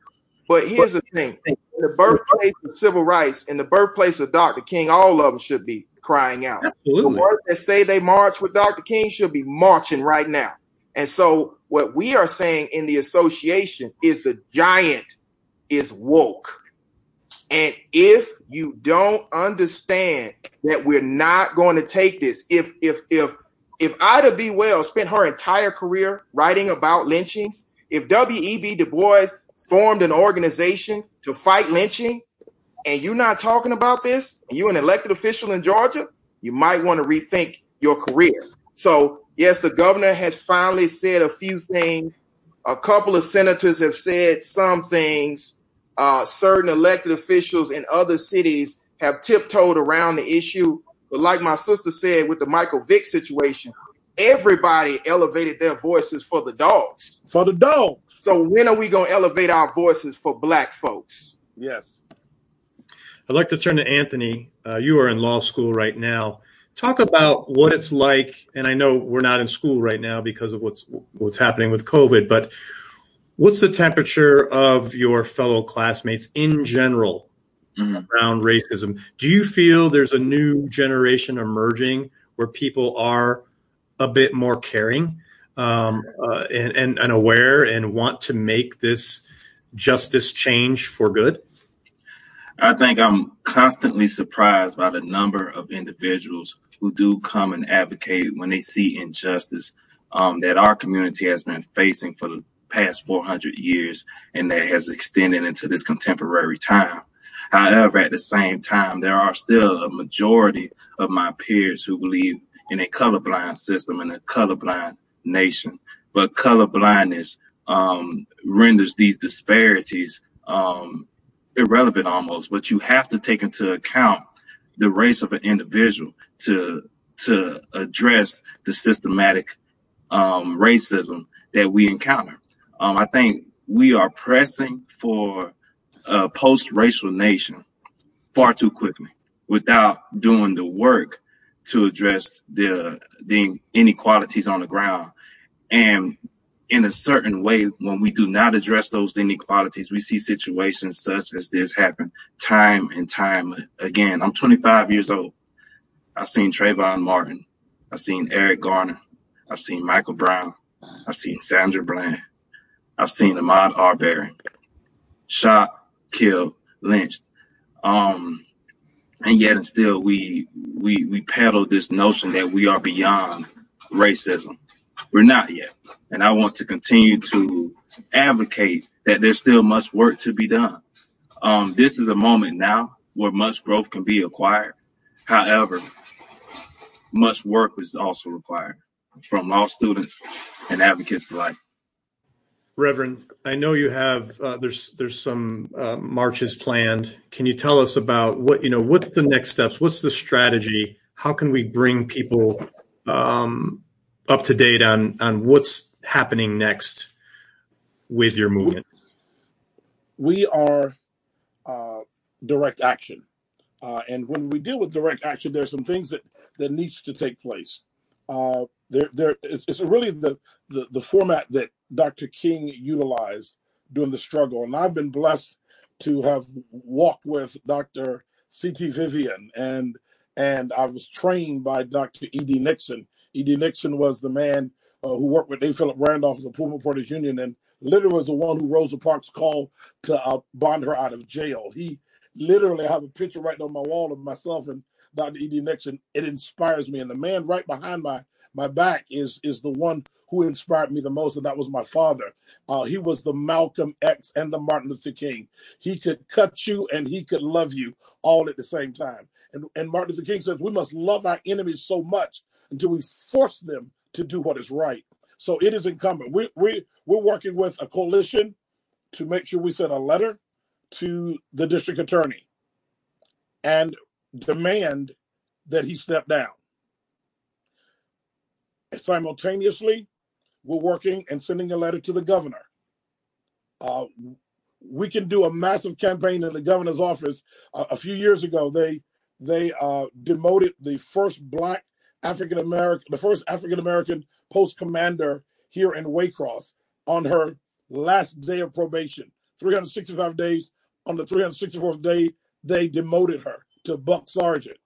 but here's the thing: in the birthplace of civil rights, and the birthplace of Dr. King, all of them should be crying out. Absolutely. The ones that say they march with Dr. King should be marching right now. And so, what we are saying in the association is the giant is woke. And if you don't understand that we're not going to take this, if if if if Ida B. Wells spent her entire career writing about lynchings, if W.E.B. Du Bois formed an organization to fight lynching, and you're not talking about this, and you're an elected official in Georgia, you might want to rethink your career. So, yes, the governor has finally said a few things. A couple of senators have said some things. Uh, certain elected officials in other cities have tiptoed around the issue. But like my sister said with the Michael Vick situation, everybody elevated their voices for the dogs. For the dogs. So when are we going to elevate our voices for black folks? Yes. I'd like to turn to Anthony. Uh, you are in law school right now. Talk about what it's like, and I know we're not in school right now because of what's what's happening with COVID, but what's the temperature of your fellow classmates in general Mhm. around racism? Do you feel there's a new generation emerging where people are a bit more caring um, uh, and, and, and aware and want to make this justice change for good? I think I'm constantly surprised by the number of individuals who do come and advocate when they see injustice um, that our community has been facing for the past 400 years and that has extended into this contemporary time. However, at the same time, there are still a majority of my peers who believe in a colorblind system and a colorblind nation. But colorblindness um, renders these disparities um, irrelevant almost, but you have to take into account the race of an individual to to address the systematic um, racism that we encounter. Um, I think we are pressing for a post-racial nation far too quickly without doing the work to address the the inequalities on the ground. And in a certain way, when we do not address those inequalities, we see situations such as this happen time and time again. I'm 25 years old. I've seen Trayvon Martin. I've seen Eric Garner. I've seen Michael Brown. I've seen Sandra Bland. I've seen Ahmaud Arbery shot, killed, lynched. Um, and yet and still we we we peddle this notion that we are beyond racism. We're not yet. And I want to continue to advocate that there still much work to be done. Um, this is a moment now where much growth can be acquired. However, much work is also required from law students and advocates alike. Reverend, I know you have uh, there's there's some uh, marches planned. Can you tell us about what you know? What's the next steps? What's the strategy? How can we bring people um, up to date on on what's happening next with your movement? We are uh, direct action, uh, and when we deal with direct action, there's some things that that needs to take place. Uh, there, there, it's, it's really the, the the format that Dr. King utilized during the struggle, and I've been blessed to have walked with Dr. C.T. Vivian and and I was trained by Dr. E.D. Nixon. E.D. Nixon was the man uh, who worked with A. Philip Randolph of the Pullman Porters Union and literally was the one who Rosa Parks called to uh, bond her out of jail. He literally I have a picture right on my wall of myself and Dr. E.D. Nixon. It inspires me. And the man right behind my my back is is the one who inspired me the most, and that was my father. Uh, he was the Malcolm X and the Martin Luther King. He could cut you and he could love you all at the same time. And, and Martin Luther King says we must love our enemies so much until we force them to do what is right. So it is incumbent. We, we, we're working with a coalition to make sure we send a letter to the district attorney and demand that he step down. Simultaneously, we're working and sending a letter to the governor. Uh, we can do a massive campaign in the governor's office. Uh, a few years ago, they they uh, demoted the first black African American, the first African American post commander here in Waycross on her last day of probation. 365 days. On the 364th day, they demoted her to buck sergeant.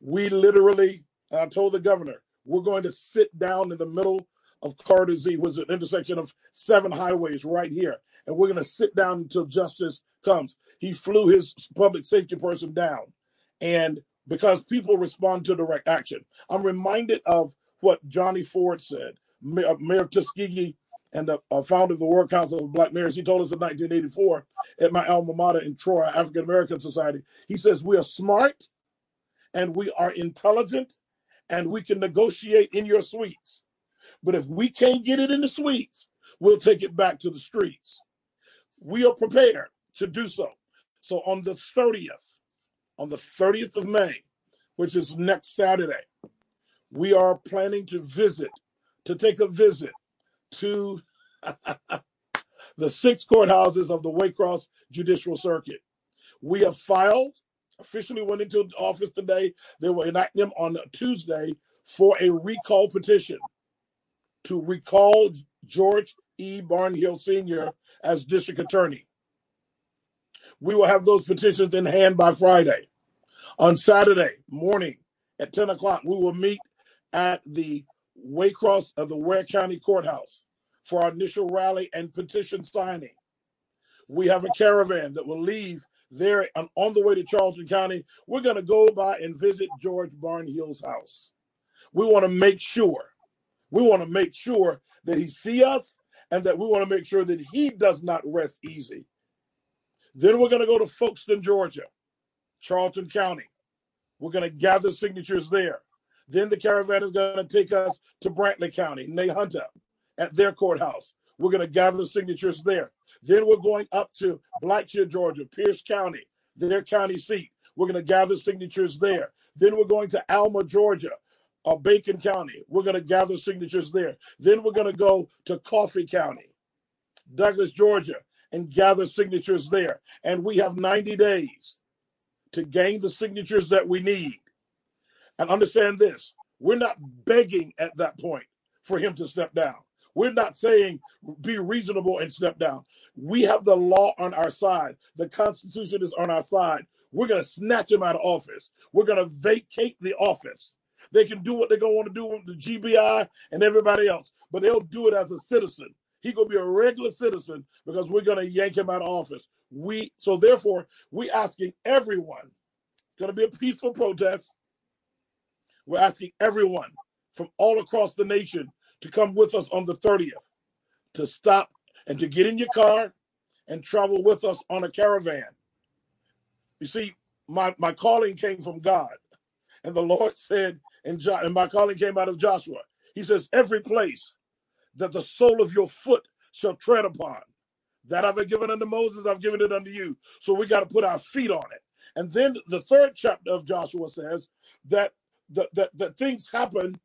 We literally, I told the governor, we're going to sit down in the middle of Carter Z, was an intersection of seven highways right here. And we're going to sit down until justice comes. He flew his public safety person down. And because people respond to direct action, I'm reminded of what Johnny Ford said, Mayor, uh, Mayor Tuskegee and the uh, founder of the World Council of Black Mayors. He told us in 1984 at my alma mater in Troy, African American Society. He says, We are smart and we are intelligent and we can negotiate in your suites. But if we can't get it in the suites, we'll take it back to the streets. We are prepared to do so. So on the 30th, on the 30th of May, which is next Saturday, we are planning to visit, to take a visit to the six courthouses of the Waycross Judicial Circuit. We have filed, officially went into office today. They will enact them on Tuesday for a recall petition to recall George E. Barnhill Sr. as district attorney. We will have those petitions in hand by Friday. On Saturday morning at 10 o'clock, we will meet at the Waycross of the Ware County Courthouse for our initial rally and petition signing. We have a caravan that will leave there on, on the way to Charlton County. We're going to go by and visit George Barnhill's house. We want to make sure we want to make sure that he see us and that we want to make sure that he does not rest easy. Then we're going to go to Folkston, Georgia, Charlton County. We're going to gather signatures there. Then the caravan is going to take us to Brantley County, Nahunta, at their courthouse. We're going to gather signatures there. Then we're going up to Blackshear, Georgia, Pierce County, their county seat. We're going to gather signatures there. Then we're going to Alma, Georgia, uh, Bacon County. We're going to gather signatures there. Then we're going to go to Coffee County, Douglas, Georgia, and gather signatures there. And we have 90 days to gain the signatures that we need. And understand this we're not begging at that point for him to step down. We're not saying be reasonable and step down. We have the law on our side, the Constitution is on our side. We're going to snatch him out of office. We're going to vacate the office. They can do what they're want to do with the GBI and everybody else, but they'll do it as a citizen. He gonna be a regular citizen because we're gonna yank him out of office. We so therefore we asking everyone. Gonna be a peaceful protest. We're asking everyone from all across the nation to come with us on the 30th to stop and to get in your car and travel with us on a caravan. You see, my, my calling came from God. And the Lord said, and, jo- and my calling came out of Joshua. He says, Every place that the sole of your foot shall tread upon. That I've given unto Moses, I've given it unto you. So we got to put our feet on it. And then the third chapter of Joshua says that, that, that, that things happen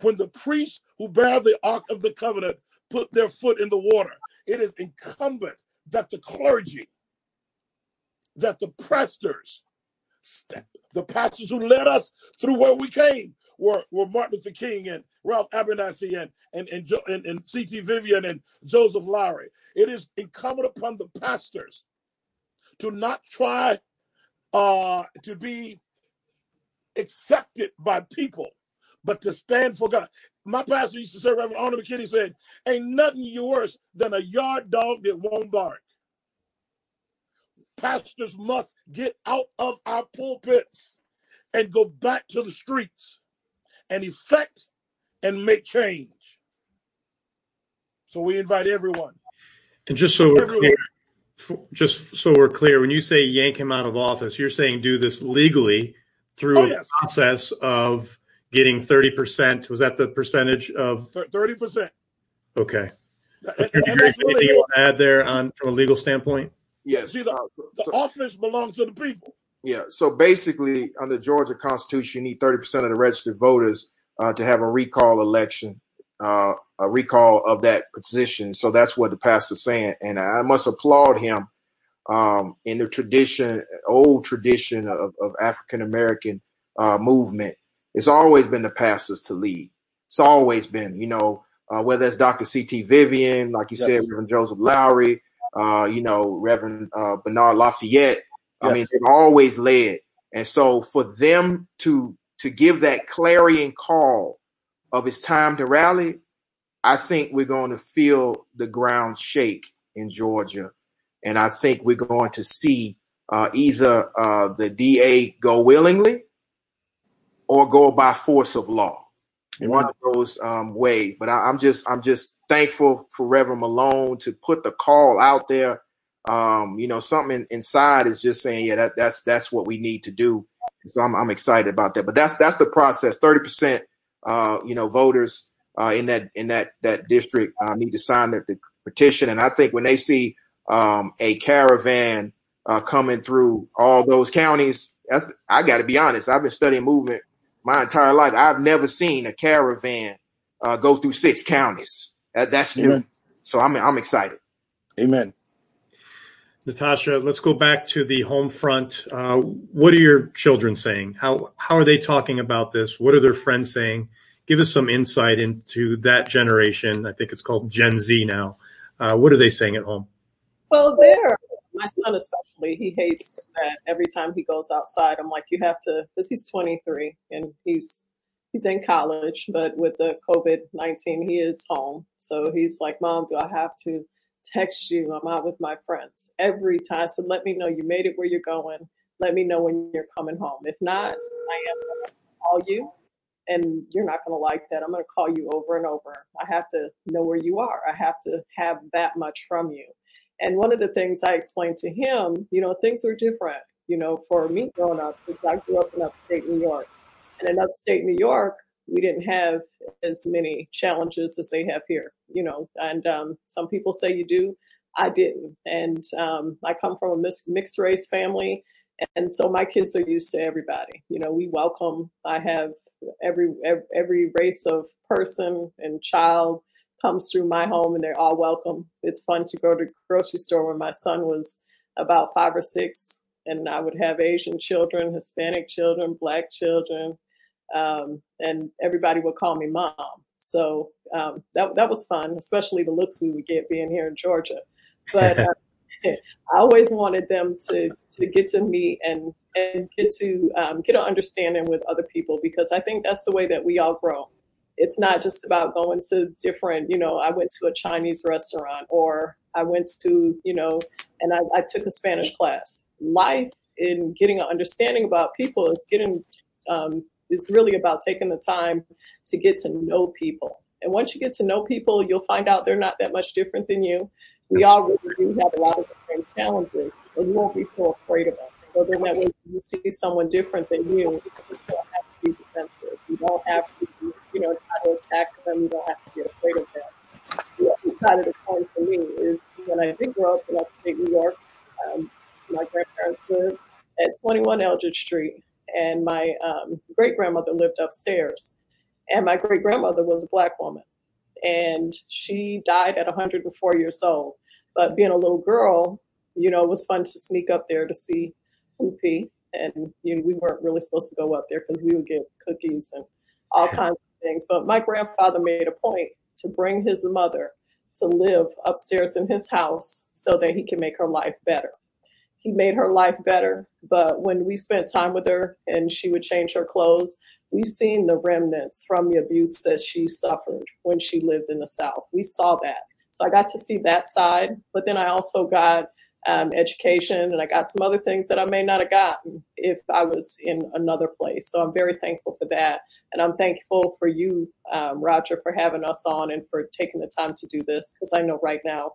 when the priests who bear the ark of the covenant put their foot in the water. It is incumbent that the clergy, that the pastors, the pastors who led us through where we came were, were Martin Luther King and Ralph Abernathy and, and, and, and, and C.T. Vivian and Joseph Lowery. It is incumbent upon the pastors to not try uh, to be accepted by people, but to stand for God. My pastor used to say, Reverend Arnold McKinney said, Ain't nothing worse than a yard dog that won't bark. Pastors must get out of our pulpits and go back to the streets and effect and make change. So we invite everyone. And just so we're everyone. clear, just so we're clear, when you say yank him out of office, you're saying do this legally through oh, a yes. process of getting 30%. Was that the percentage of 30%? Okay. And, and anything really you want to add there on from a legal standpoint? Yes. See, the, uh, the so, office belongs to the people. Yeah. So basically, under Georgia Constitution, you need 30% of the registered voters uh, to have a recall election, uh, a recall of that position. So that's what the pastor's saying. And I must applaud him um, in the tradition, old tradition of, of African American uh, movement. It's always been the pastors to lead. It's always been, you know, uh, whether it's Dr. C.T. Vivian, like you yes. said, Reverend Joseph Lowery, uh, you know, Reverend uh, Bernard Lafayette. Yes. I mean, they've always led. And so for them to to give that clarion call of it's time to rally, I think we're going to feel the ground shake in Georgia. And I think we're going to see uh, either uh, the DA go willingly or go by force of law. Amen. One of those um, ways. But I, am just I'm just thankful for Reverend Malone to put the call out there. Um, you know, something inside is just saying, yeah, that, that's that's what we need to do. So I'm, I'm excited about that. But that's that's the process. Thirty percent, uh, you know, voters uh, in that in that that district uh, need to sign the, the, petition. And I think when they see um, a caravan uh, coming through all those counties, that's I got to be honest. I've been studying movement my entire life. I've never seen a caravan uh, go through six counties. That, that's new. Amen. So I'm I'm excited. Amen. Natasha, let's go back to the home front. Uh, what are your children saying? How how are they talking about this? What are their friends saying? Give us some insight into that generation. I think it's called Gen Z now. Uh, what are they saying at home? Well, there, my son especially, he hates that every time he goes outside. I'm like, you have to, because he's 23 and he's he's in college, but with the COVID 19, he is home. So he's like, Mom, do I have to? Text you. I'm out with my friends every time. So let me know you made it where you're going. Let me know when you're coming home. If not, I am going to call you and you're not going to like that. I'm going to call you over and over. I have to know where you are. I have to have that much from you. And one of the things I explained to him, you know, things are different. You know, for me growing up, because I grew up in upstate New York. And in upstate New York, we didn't have as many challenges as they have here, you know. And um, some people say you do. I didn't. And um, I come from a mis- mixed race family. And so my kids are used to everybody. You know, we welcome, I have every, every, race of person and child comes through my home and they're all welcome. It's fun to go to grocery store when my son was about five or six and I would have Asian children, Hispanic children, black children, um, and everybody would call me mom. So um, that that was fun, especially the looks we would get being here in Georgia. But uh, I always wanted them to to get to meet and and get to um, get an understanding with other people because I think that's the way that we all grow. It's not just about going to different, you know, I went to a Chinese restaurant or I went to, you know, and I, I took a Spanish class. Life in getting an understanding about people is getting um, it's really about taking the time to get to know people. And once you get to know people, you'll find out they're not that much different than you. We all really do have a lot of the same challenges, and you won't be so afraid of them. So then that way, you see someone different than you, you don't have to be defensive. You don't have to, you know, try to attack them. You don't have to be afraid of them. The other side of the coin for me is when I did grow up in upstate New York, um, my grandparents lived at 21 Eldridge Street, and my um, great grandmother lived upstairs. And my great grandmother was a black woman, and she died at 104 years old. But being a little girl, you know, it was fun to sneak up there to see Whoopi. And you know, we weren't really supposed to go up there because we would get cookies and all kinds of things. But my grandfather made a point to bring his mother to live upstairs in his house so that he can make her life better. He made her life better, but when we spent time with her and she would change her clothes, we've seen the remnants from the abuse that she suffered when she lived in the South. We saw that. So I got to see that side, but then I also got um, education and I got some other things that I may not have gotten if I was in another place. So I'm very thankful for that. And I'm thankful for you, um, Roger, for having us on and for taking the time to do this because I know right now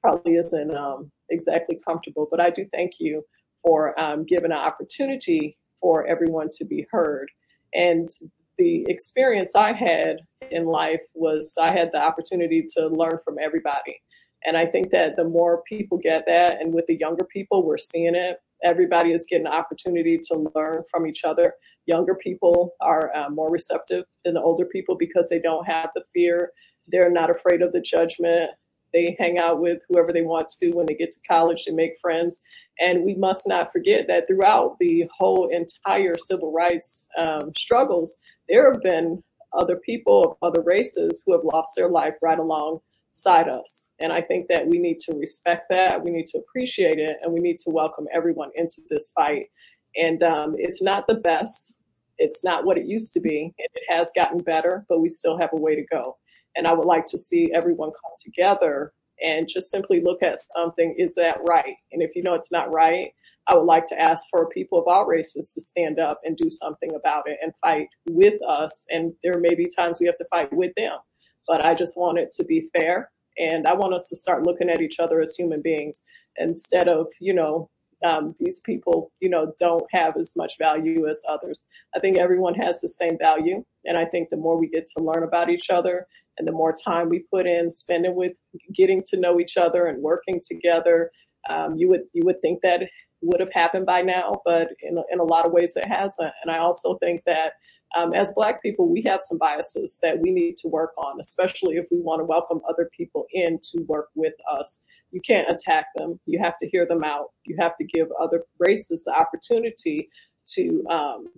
probably isn't um, exactly comfortable, but I do thank you for um, giving an opportunity for everyone to be heard. And the experience I had in life was I had the opportunity to learn from everybody. And I think that the more people get that, and with the younger people, we're seeing it. Everybody is getting an opportunity to learn from each other. Younger people are uh, more receptive than the older people because they don't have the fear. They're not afraid of the judgment. They hang out with whoever they want to when they get to college. They make friends. And we must not forget that throughout the whole entire civil rights um, struggles, there have been other people of other races who have lost their life right alongside us. And I think that we need to respect that. We need to appreciate it. And we need to welcome everyone into this fight. And um, it's not the best. It's not what it used to be. It has gotten better, but we still have a way to go. And I would like to see everyone come together and just simply look at something. Is that right? And if you know it's not right, I would like to ask for people of all races to stand up and do something about it and fight with us. And there may be times we have to fight with them, but I just want it to be fair. And I want us to start looking at each other as human beings instead of, you know, um, these people, you know, don't have as much value as others. I think everyone has the same value. And I think the more we get to learn about each other and the more time we put in spending with getting to know each other and working together, um, you would you would think that would have happened by now, but in, in a lot of ways it hasn't. And I also think that um, as Black people, we have some biases that we need to work on, especially if we want to welcome other people in to work with us. You can't attack them. You have to hear them out. You have to give other races the opportunity to, um,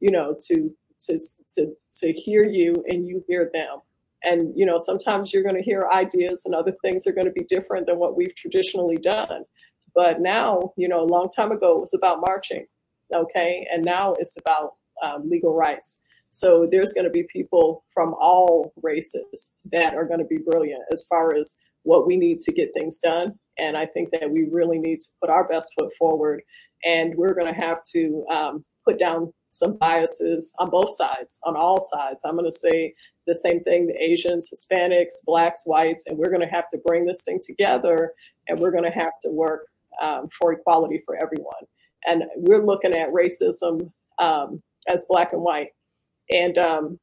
you know, to to to to hear you and you hear them. And you know, sometimes you're going to hear ideas and other things are going to be different than what we've traditionally done. But now, you know, a long time ago, it was about marching, okay? And now it's about um, legal rights. So there's going to be people from all races that are going to be brilliant as far as what we need to get things done. And I think that we really need to put our best foot forward. And we're going to have to um, put down some biases on both sides, on all sides. I'm going to say the same thing the Asians, Hispanics, Blacks, Whites, and we're going to have to bring this thing together and we're going to have to work um, for equality for everyone. And we're looking at racism um, as black and white. And um,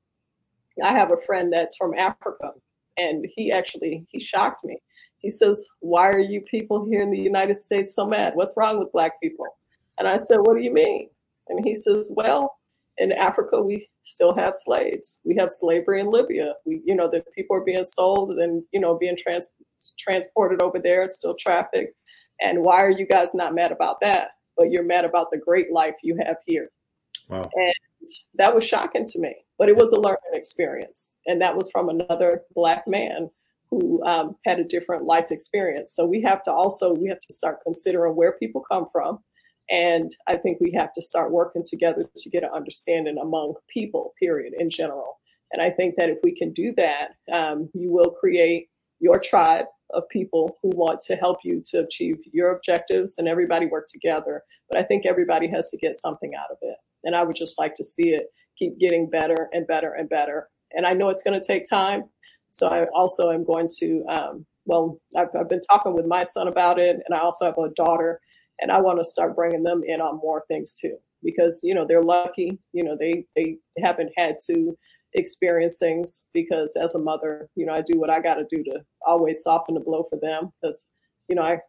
I have a friend that's from Africa, and he actually he shocked me. He says, "Why are you people here in the United States so mad? What's wrong with black people?" And I said, "What do you mean?" And he says, "Well, in Africa, we still have slaves. We have slavery in Libya. We, you know, the people are being sold and you know being trans- transported over there. It's still trafficked. And why are you guys not mad about that? But you're mad about the great life you have here. Wow. And that was shocking to me, but it was a learning experience. And that was from another black man who um, had a different life experience. So we have to also, we have to start considering where people come from. And I think we have to start working together to get an understanding among people, period, in general. And I think that if we can do that, um, you will create your tribe of people who want to help you to achieve your objectives and everybody work together. But I think everybody has to get something out of it. And I would just like to see it keep getting better and better and better. And I know it's going to take time. So I also am going to, um, well, I've, I've been talking with my son about it, and I also have a daughter, and I want to start bringing them in on more things too, because you know they're lucky. You know they they haven't had to experience things because as a mother, you know, I do what I got to do to always soften the blow for them because, you know, I,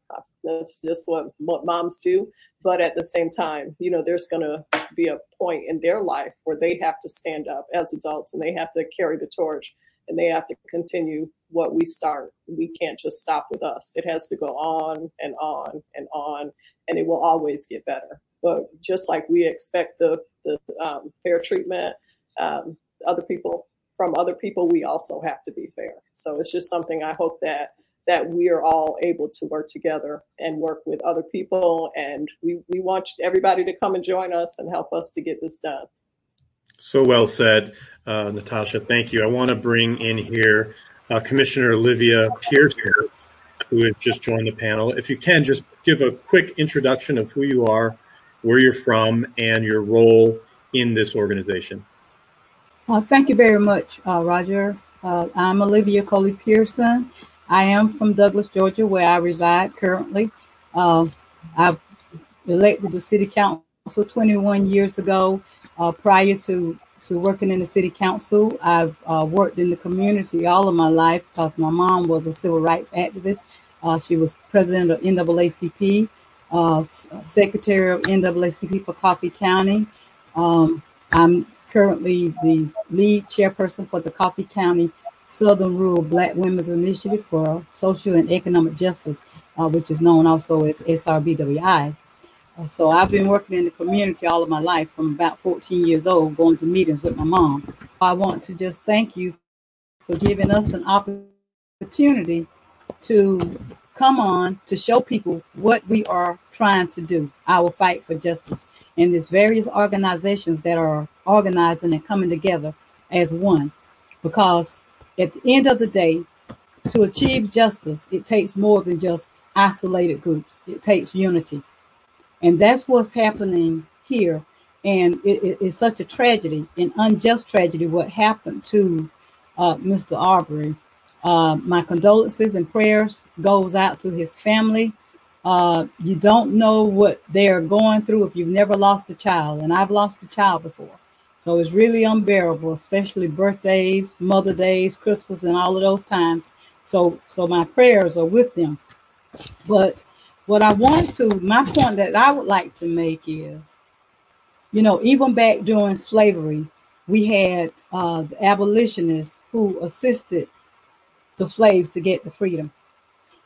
that's just what, what moms do. But at the same time, you know, there's going to be a point in their life where they have to stand up as adults and they have to carry the torch and they have to continue what we start. We can't just stop with us. It has to go on and on and on, and it will always get better. But just like we expect the the um, fair treatment, um, other people from other people, we also have to be fair. So it's just something I hope that that we are all able to work together and work with other people. And we, we want everybody to come and join us and help us to get this done. So well said, uh, Natasha. Thank you. I want to bring in here uh, Commissioner Olivia Pearson, who has just joined the panel. If you can, just give a quick introduction of who you are, where you're from, and your role in this organization. Uh, thank you very much, uh, Roger. Uh, I'm Olivia Coley Pearson. I am from Douglas, Georgia, where I reside currently. Uh, I've elected the city council 21 years ago. Uh, prior to to working in the city council, I've uh, worked in the community all of my life because my mom was a civil rights activist. Uh, she was president of NAACP, uh, secretary of NAACP for Coffee County. Um, I'm currently the lead chairperson for the Coffee County Southern Rural Black Women's Initiative for Social and Economic Justice, uh, which is known also as SRBWI. So I've been working in the community all of my life from about 14 years old, going to meetings with my mom. I want to just thank you for giving us an opportunity to come on to show people what we are trying to do, our fight for justice. And there's various organizations that are organizing and coming together as one because at the end of the day, to achieve justice, it takes more than just isolated groups. It takes unity. And that's what's happening here. And it, it, it's such a tragedy, an unjust tragedy, what happened to uh, Mr. Arbery. Uh, my condolences and prayers goes out to his family. Uh, you don't know what they're going through if you've never lost a child. And I've lost a child before. So it's really unbearable, especially birthdays, Mother Days, Christmas, and all of those times. So, so my prayers are with them. But what I want to, my point that I would like to make is, you know, even back during slavery, we had uh, the abolitionists who assisted the slaves to get the freedom.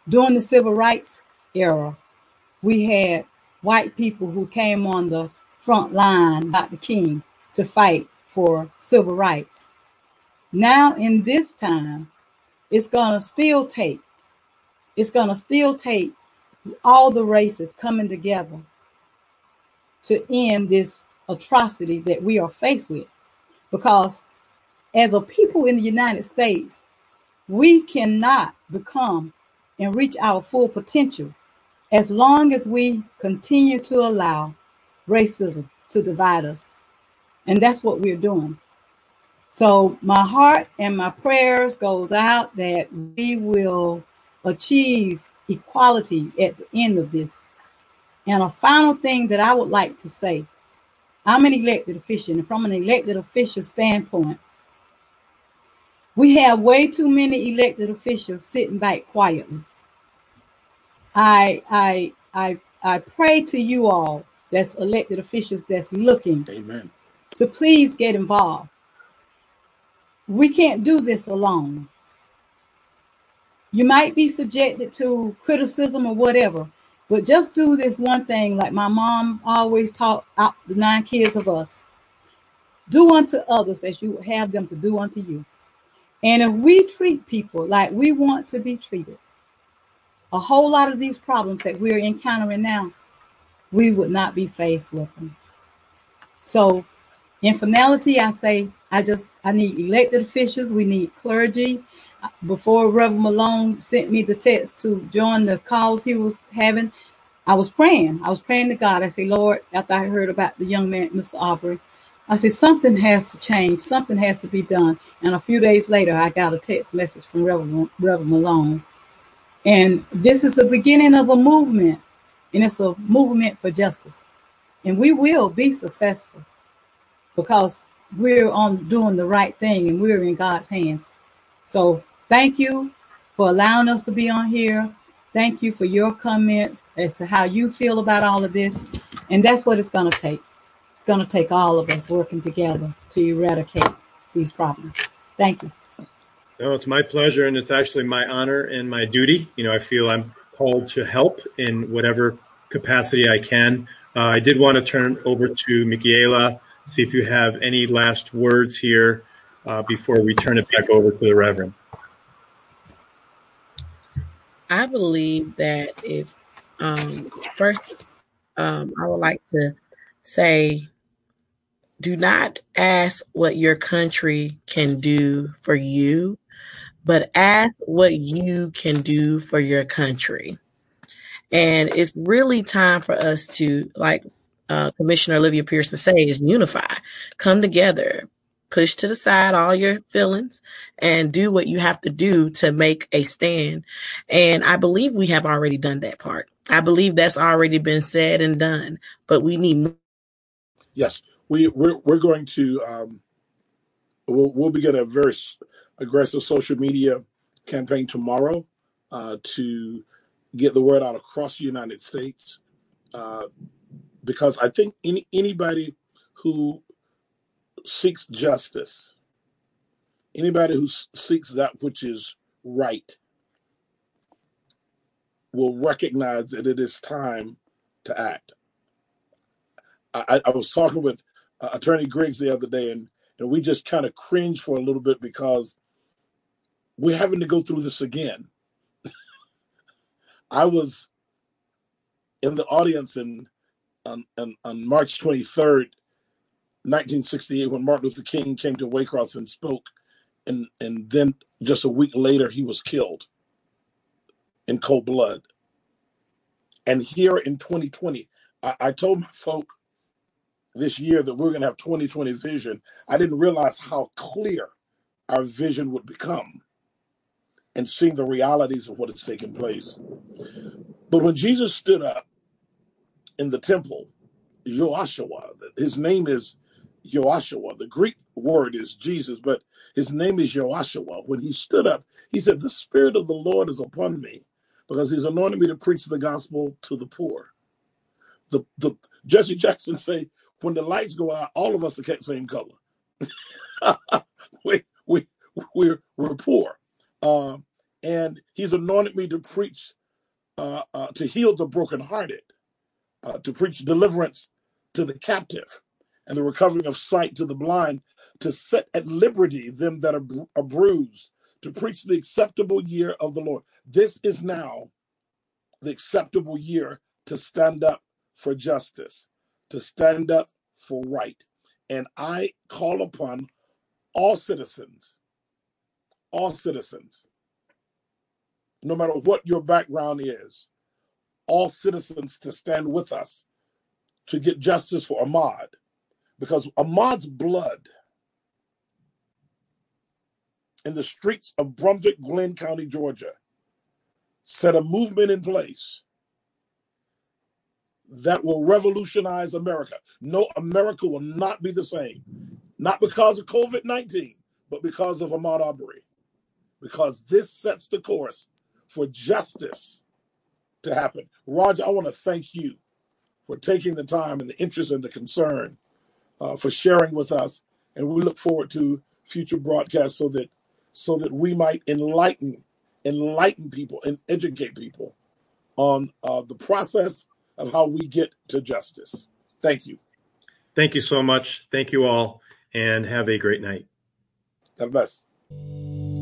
During the civil rights era, we had white people who came on the front line, Dr. King, to fight for civil rights. Now, in this time, it's going to still take, it's going to still take all the races coming together to end this atrocity that we are faced with. Because as a people in the United States, we cannot become and reach our full potential as long as we continue to allow racism to divide us and that's what we're doing. So my heart and my prayers goes out that we will achieve equality at the end of this. And a final thing that I would like to say, I'm an elected official, and from an elected official standpoint, we have way too many elected officials sitting back quietly. I I I I pray to you all that's elected officials that's looking Amen to please get involved. We can't do this alone. You might be subjected to criticism or whatever, but just do this one thing like my mom always taught the nine kids of us. Do unto others as you have them to do unto you. And if we treat people like we want to be treated, a whole lot of these problems that we're encountering now, we would not be faced with them. So in finality, I say I just I need elected officials. We need clergy. Before Reverend Malone sent me the text to join the calls he was having, I was praying. I was praying to God. I say, Lord, after I heard about the young man, Mr. Aubrey, I said something has to change. Something has to be done. And a few days later, I got a text message from Reverend, Reverend Malone, and this is the beginning of a movement, and it's a movement for justice, and we will be successful because we're on doing the right thing and we're in God's hands. So thank you. for allowing us to be on here. Thank you for your comments as to how you feel about all of this. And that's what it's going to take. It's going to take all of us working together to eradicate these problems. Thank you. No, it's my pleasure, and it's actually my honor and my duty. You know, I feel I'm called to help in whatever capacity I can. Uh, I did want to turn over to Mickeayla, see if you have any last words here uh, before we turn it back over to the Reverend. I believe that if um, first, um, I would like to say, do not ask what your country can do for you, but ask what you can do for your country. And it's really time for us to, like uh, Commissioner Olivia Pearson say, is unify, come together, push to the side all your feelings and do what you have to do to make a stand. And I believe we have already done that part. I believe that's already been said and done, but we need more. Yes, we we're, we're going to um, we'll we'll begin a very aggressive social media campaign tomorrow uh, to get the word out across the United States uh, because I think any anybody who seeks justice, anybody who seeks that which is right, will recognize that it is time to act. I, I was talking with uh, Attorney Griggs the other day, and, and we just kind of cringed for a little bit because we're having to go through this again. I was in the audience in on, on, on March 23rd 1968 when Martin Luther King came to Waycross and spoke, and and then just a week later he was killed in cold blood. And here in 2020, I, I told my folk this year that we're going to have 2020 vision. I didn't realize how clear our vision would become and seeing the realities of what has taken place. But when Jesus stood up in the temple, Joshua, his name is Joshua. The Greek word is Jesus, but his name is Joshua. When he stood up, he said, The Spirit of the Lord is upon me because he's anointed me to preach the gospel to the poor. The, the Jesse Jackson say, when the lights go out, all of us are the same color. we, we, we're, we're poor. Um, and he's anointed me to preach, uh, uh, to heal the brokenhearted, uh, to preach deliverance to the captive and the recovering of sight to the blind, to set at liberty them that are, are bruised, to preach the acceptable year of the Lord. This is now the acceptable year to stand up for justice, to stand up for right. And I call upon all citizens, all citizens, no matter what your background is, all citizens to stand with us to get justice for Ahmaud, because Ahmaud's blood in the streets of Brunswick, Glynn County, Georgia, set a movement in place that will revolutionize America. No, America will not be the same. Not because of COVID 19, but because of Ahmaud Arbery. Because this sets the course for justice to happen. Roger, I want to thank you for taking the time and the interest and the concern uh, for sharing with us, and we look forward to future broadcasts so that so that we might enlighten enlighten people and educate people on uh, the process of how we get to justice. Thank you. Thank you so much. Thank you all, and have a great night. God bless.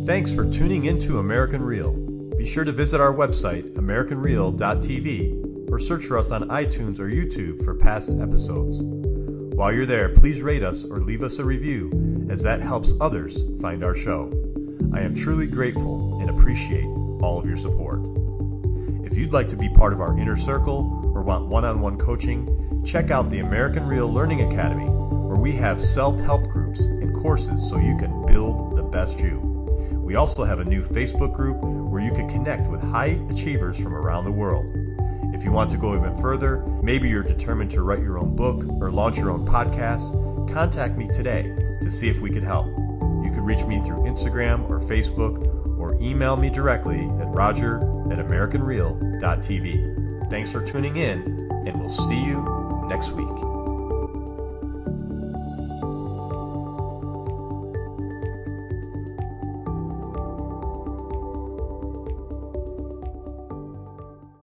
Thanks for tuning in to American Real. Be sure to visit our website, AmericanReal.tv, or search for us on iTunes or YouTube for past episodes. While you're there, please rate us or leave us a review, as that helps others find our show. I am truly grateful and appreciate all of your support. If you'd like to be part of our inner circle or want one on one coaching, check out the American Real Learning Academy, where we have self help groups and courses so you can build the best you. We also have a new Facebook group where you can connect with high achievers from around the world. If you want to go even further, maybe you're determined to write your own book or launch your own podcast, contact me today to see if we could help. You can reach me through Instagram or Facebook or email me directly at roger at americanreal.tv. Thanks for tuning in, and we'll see you next week.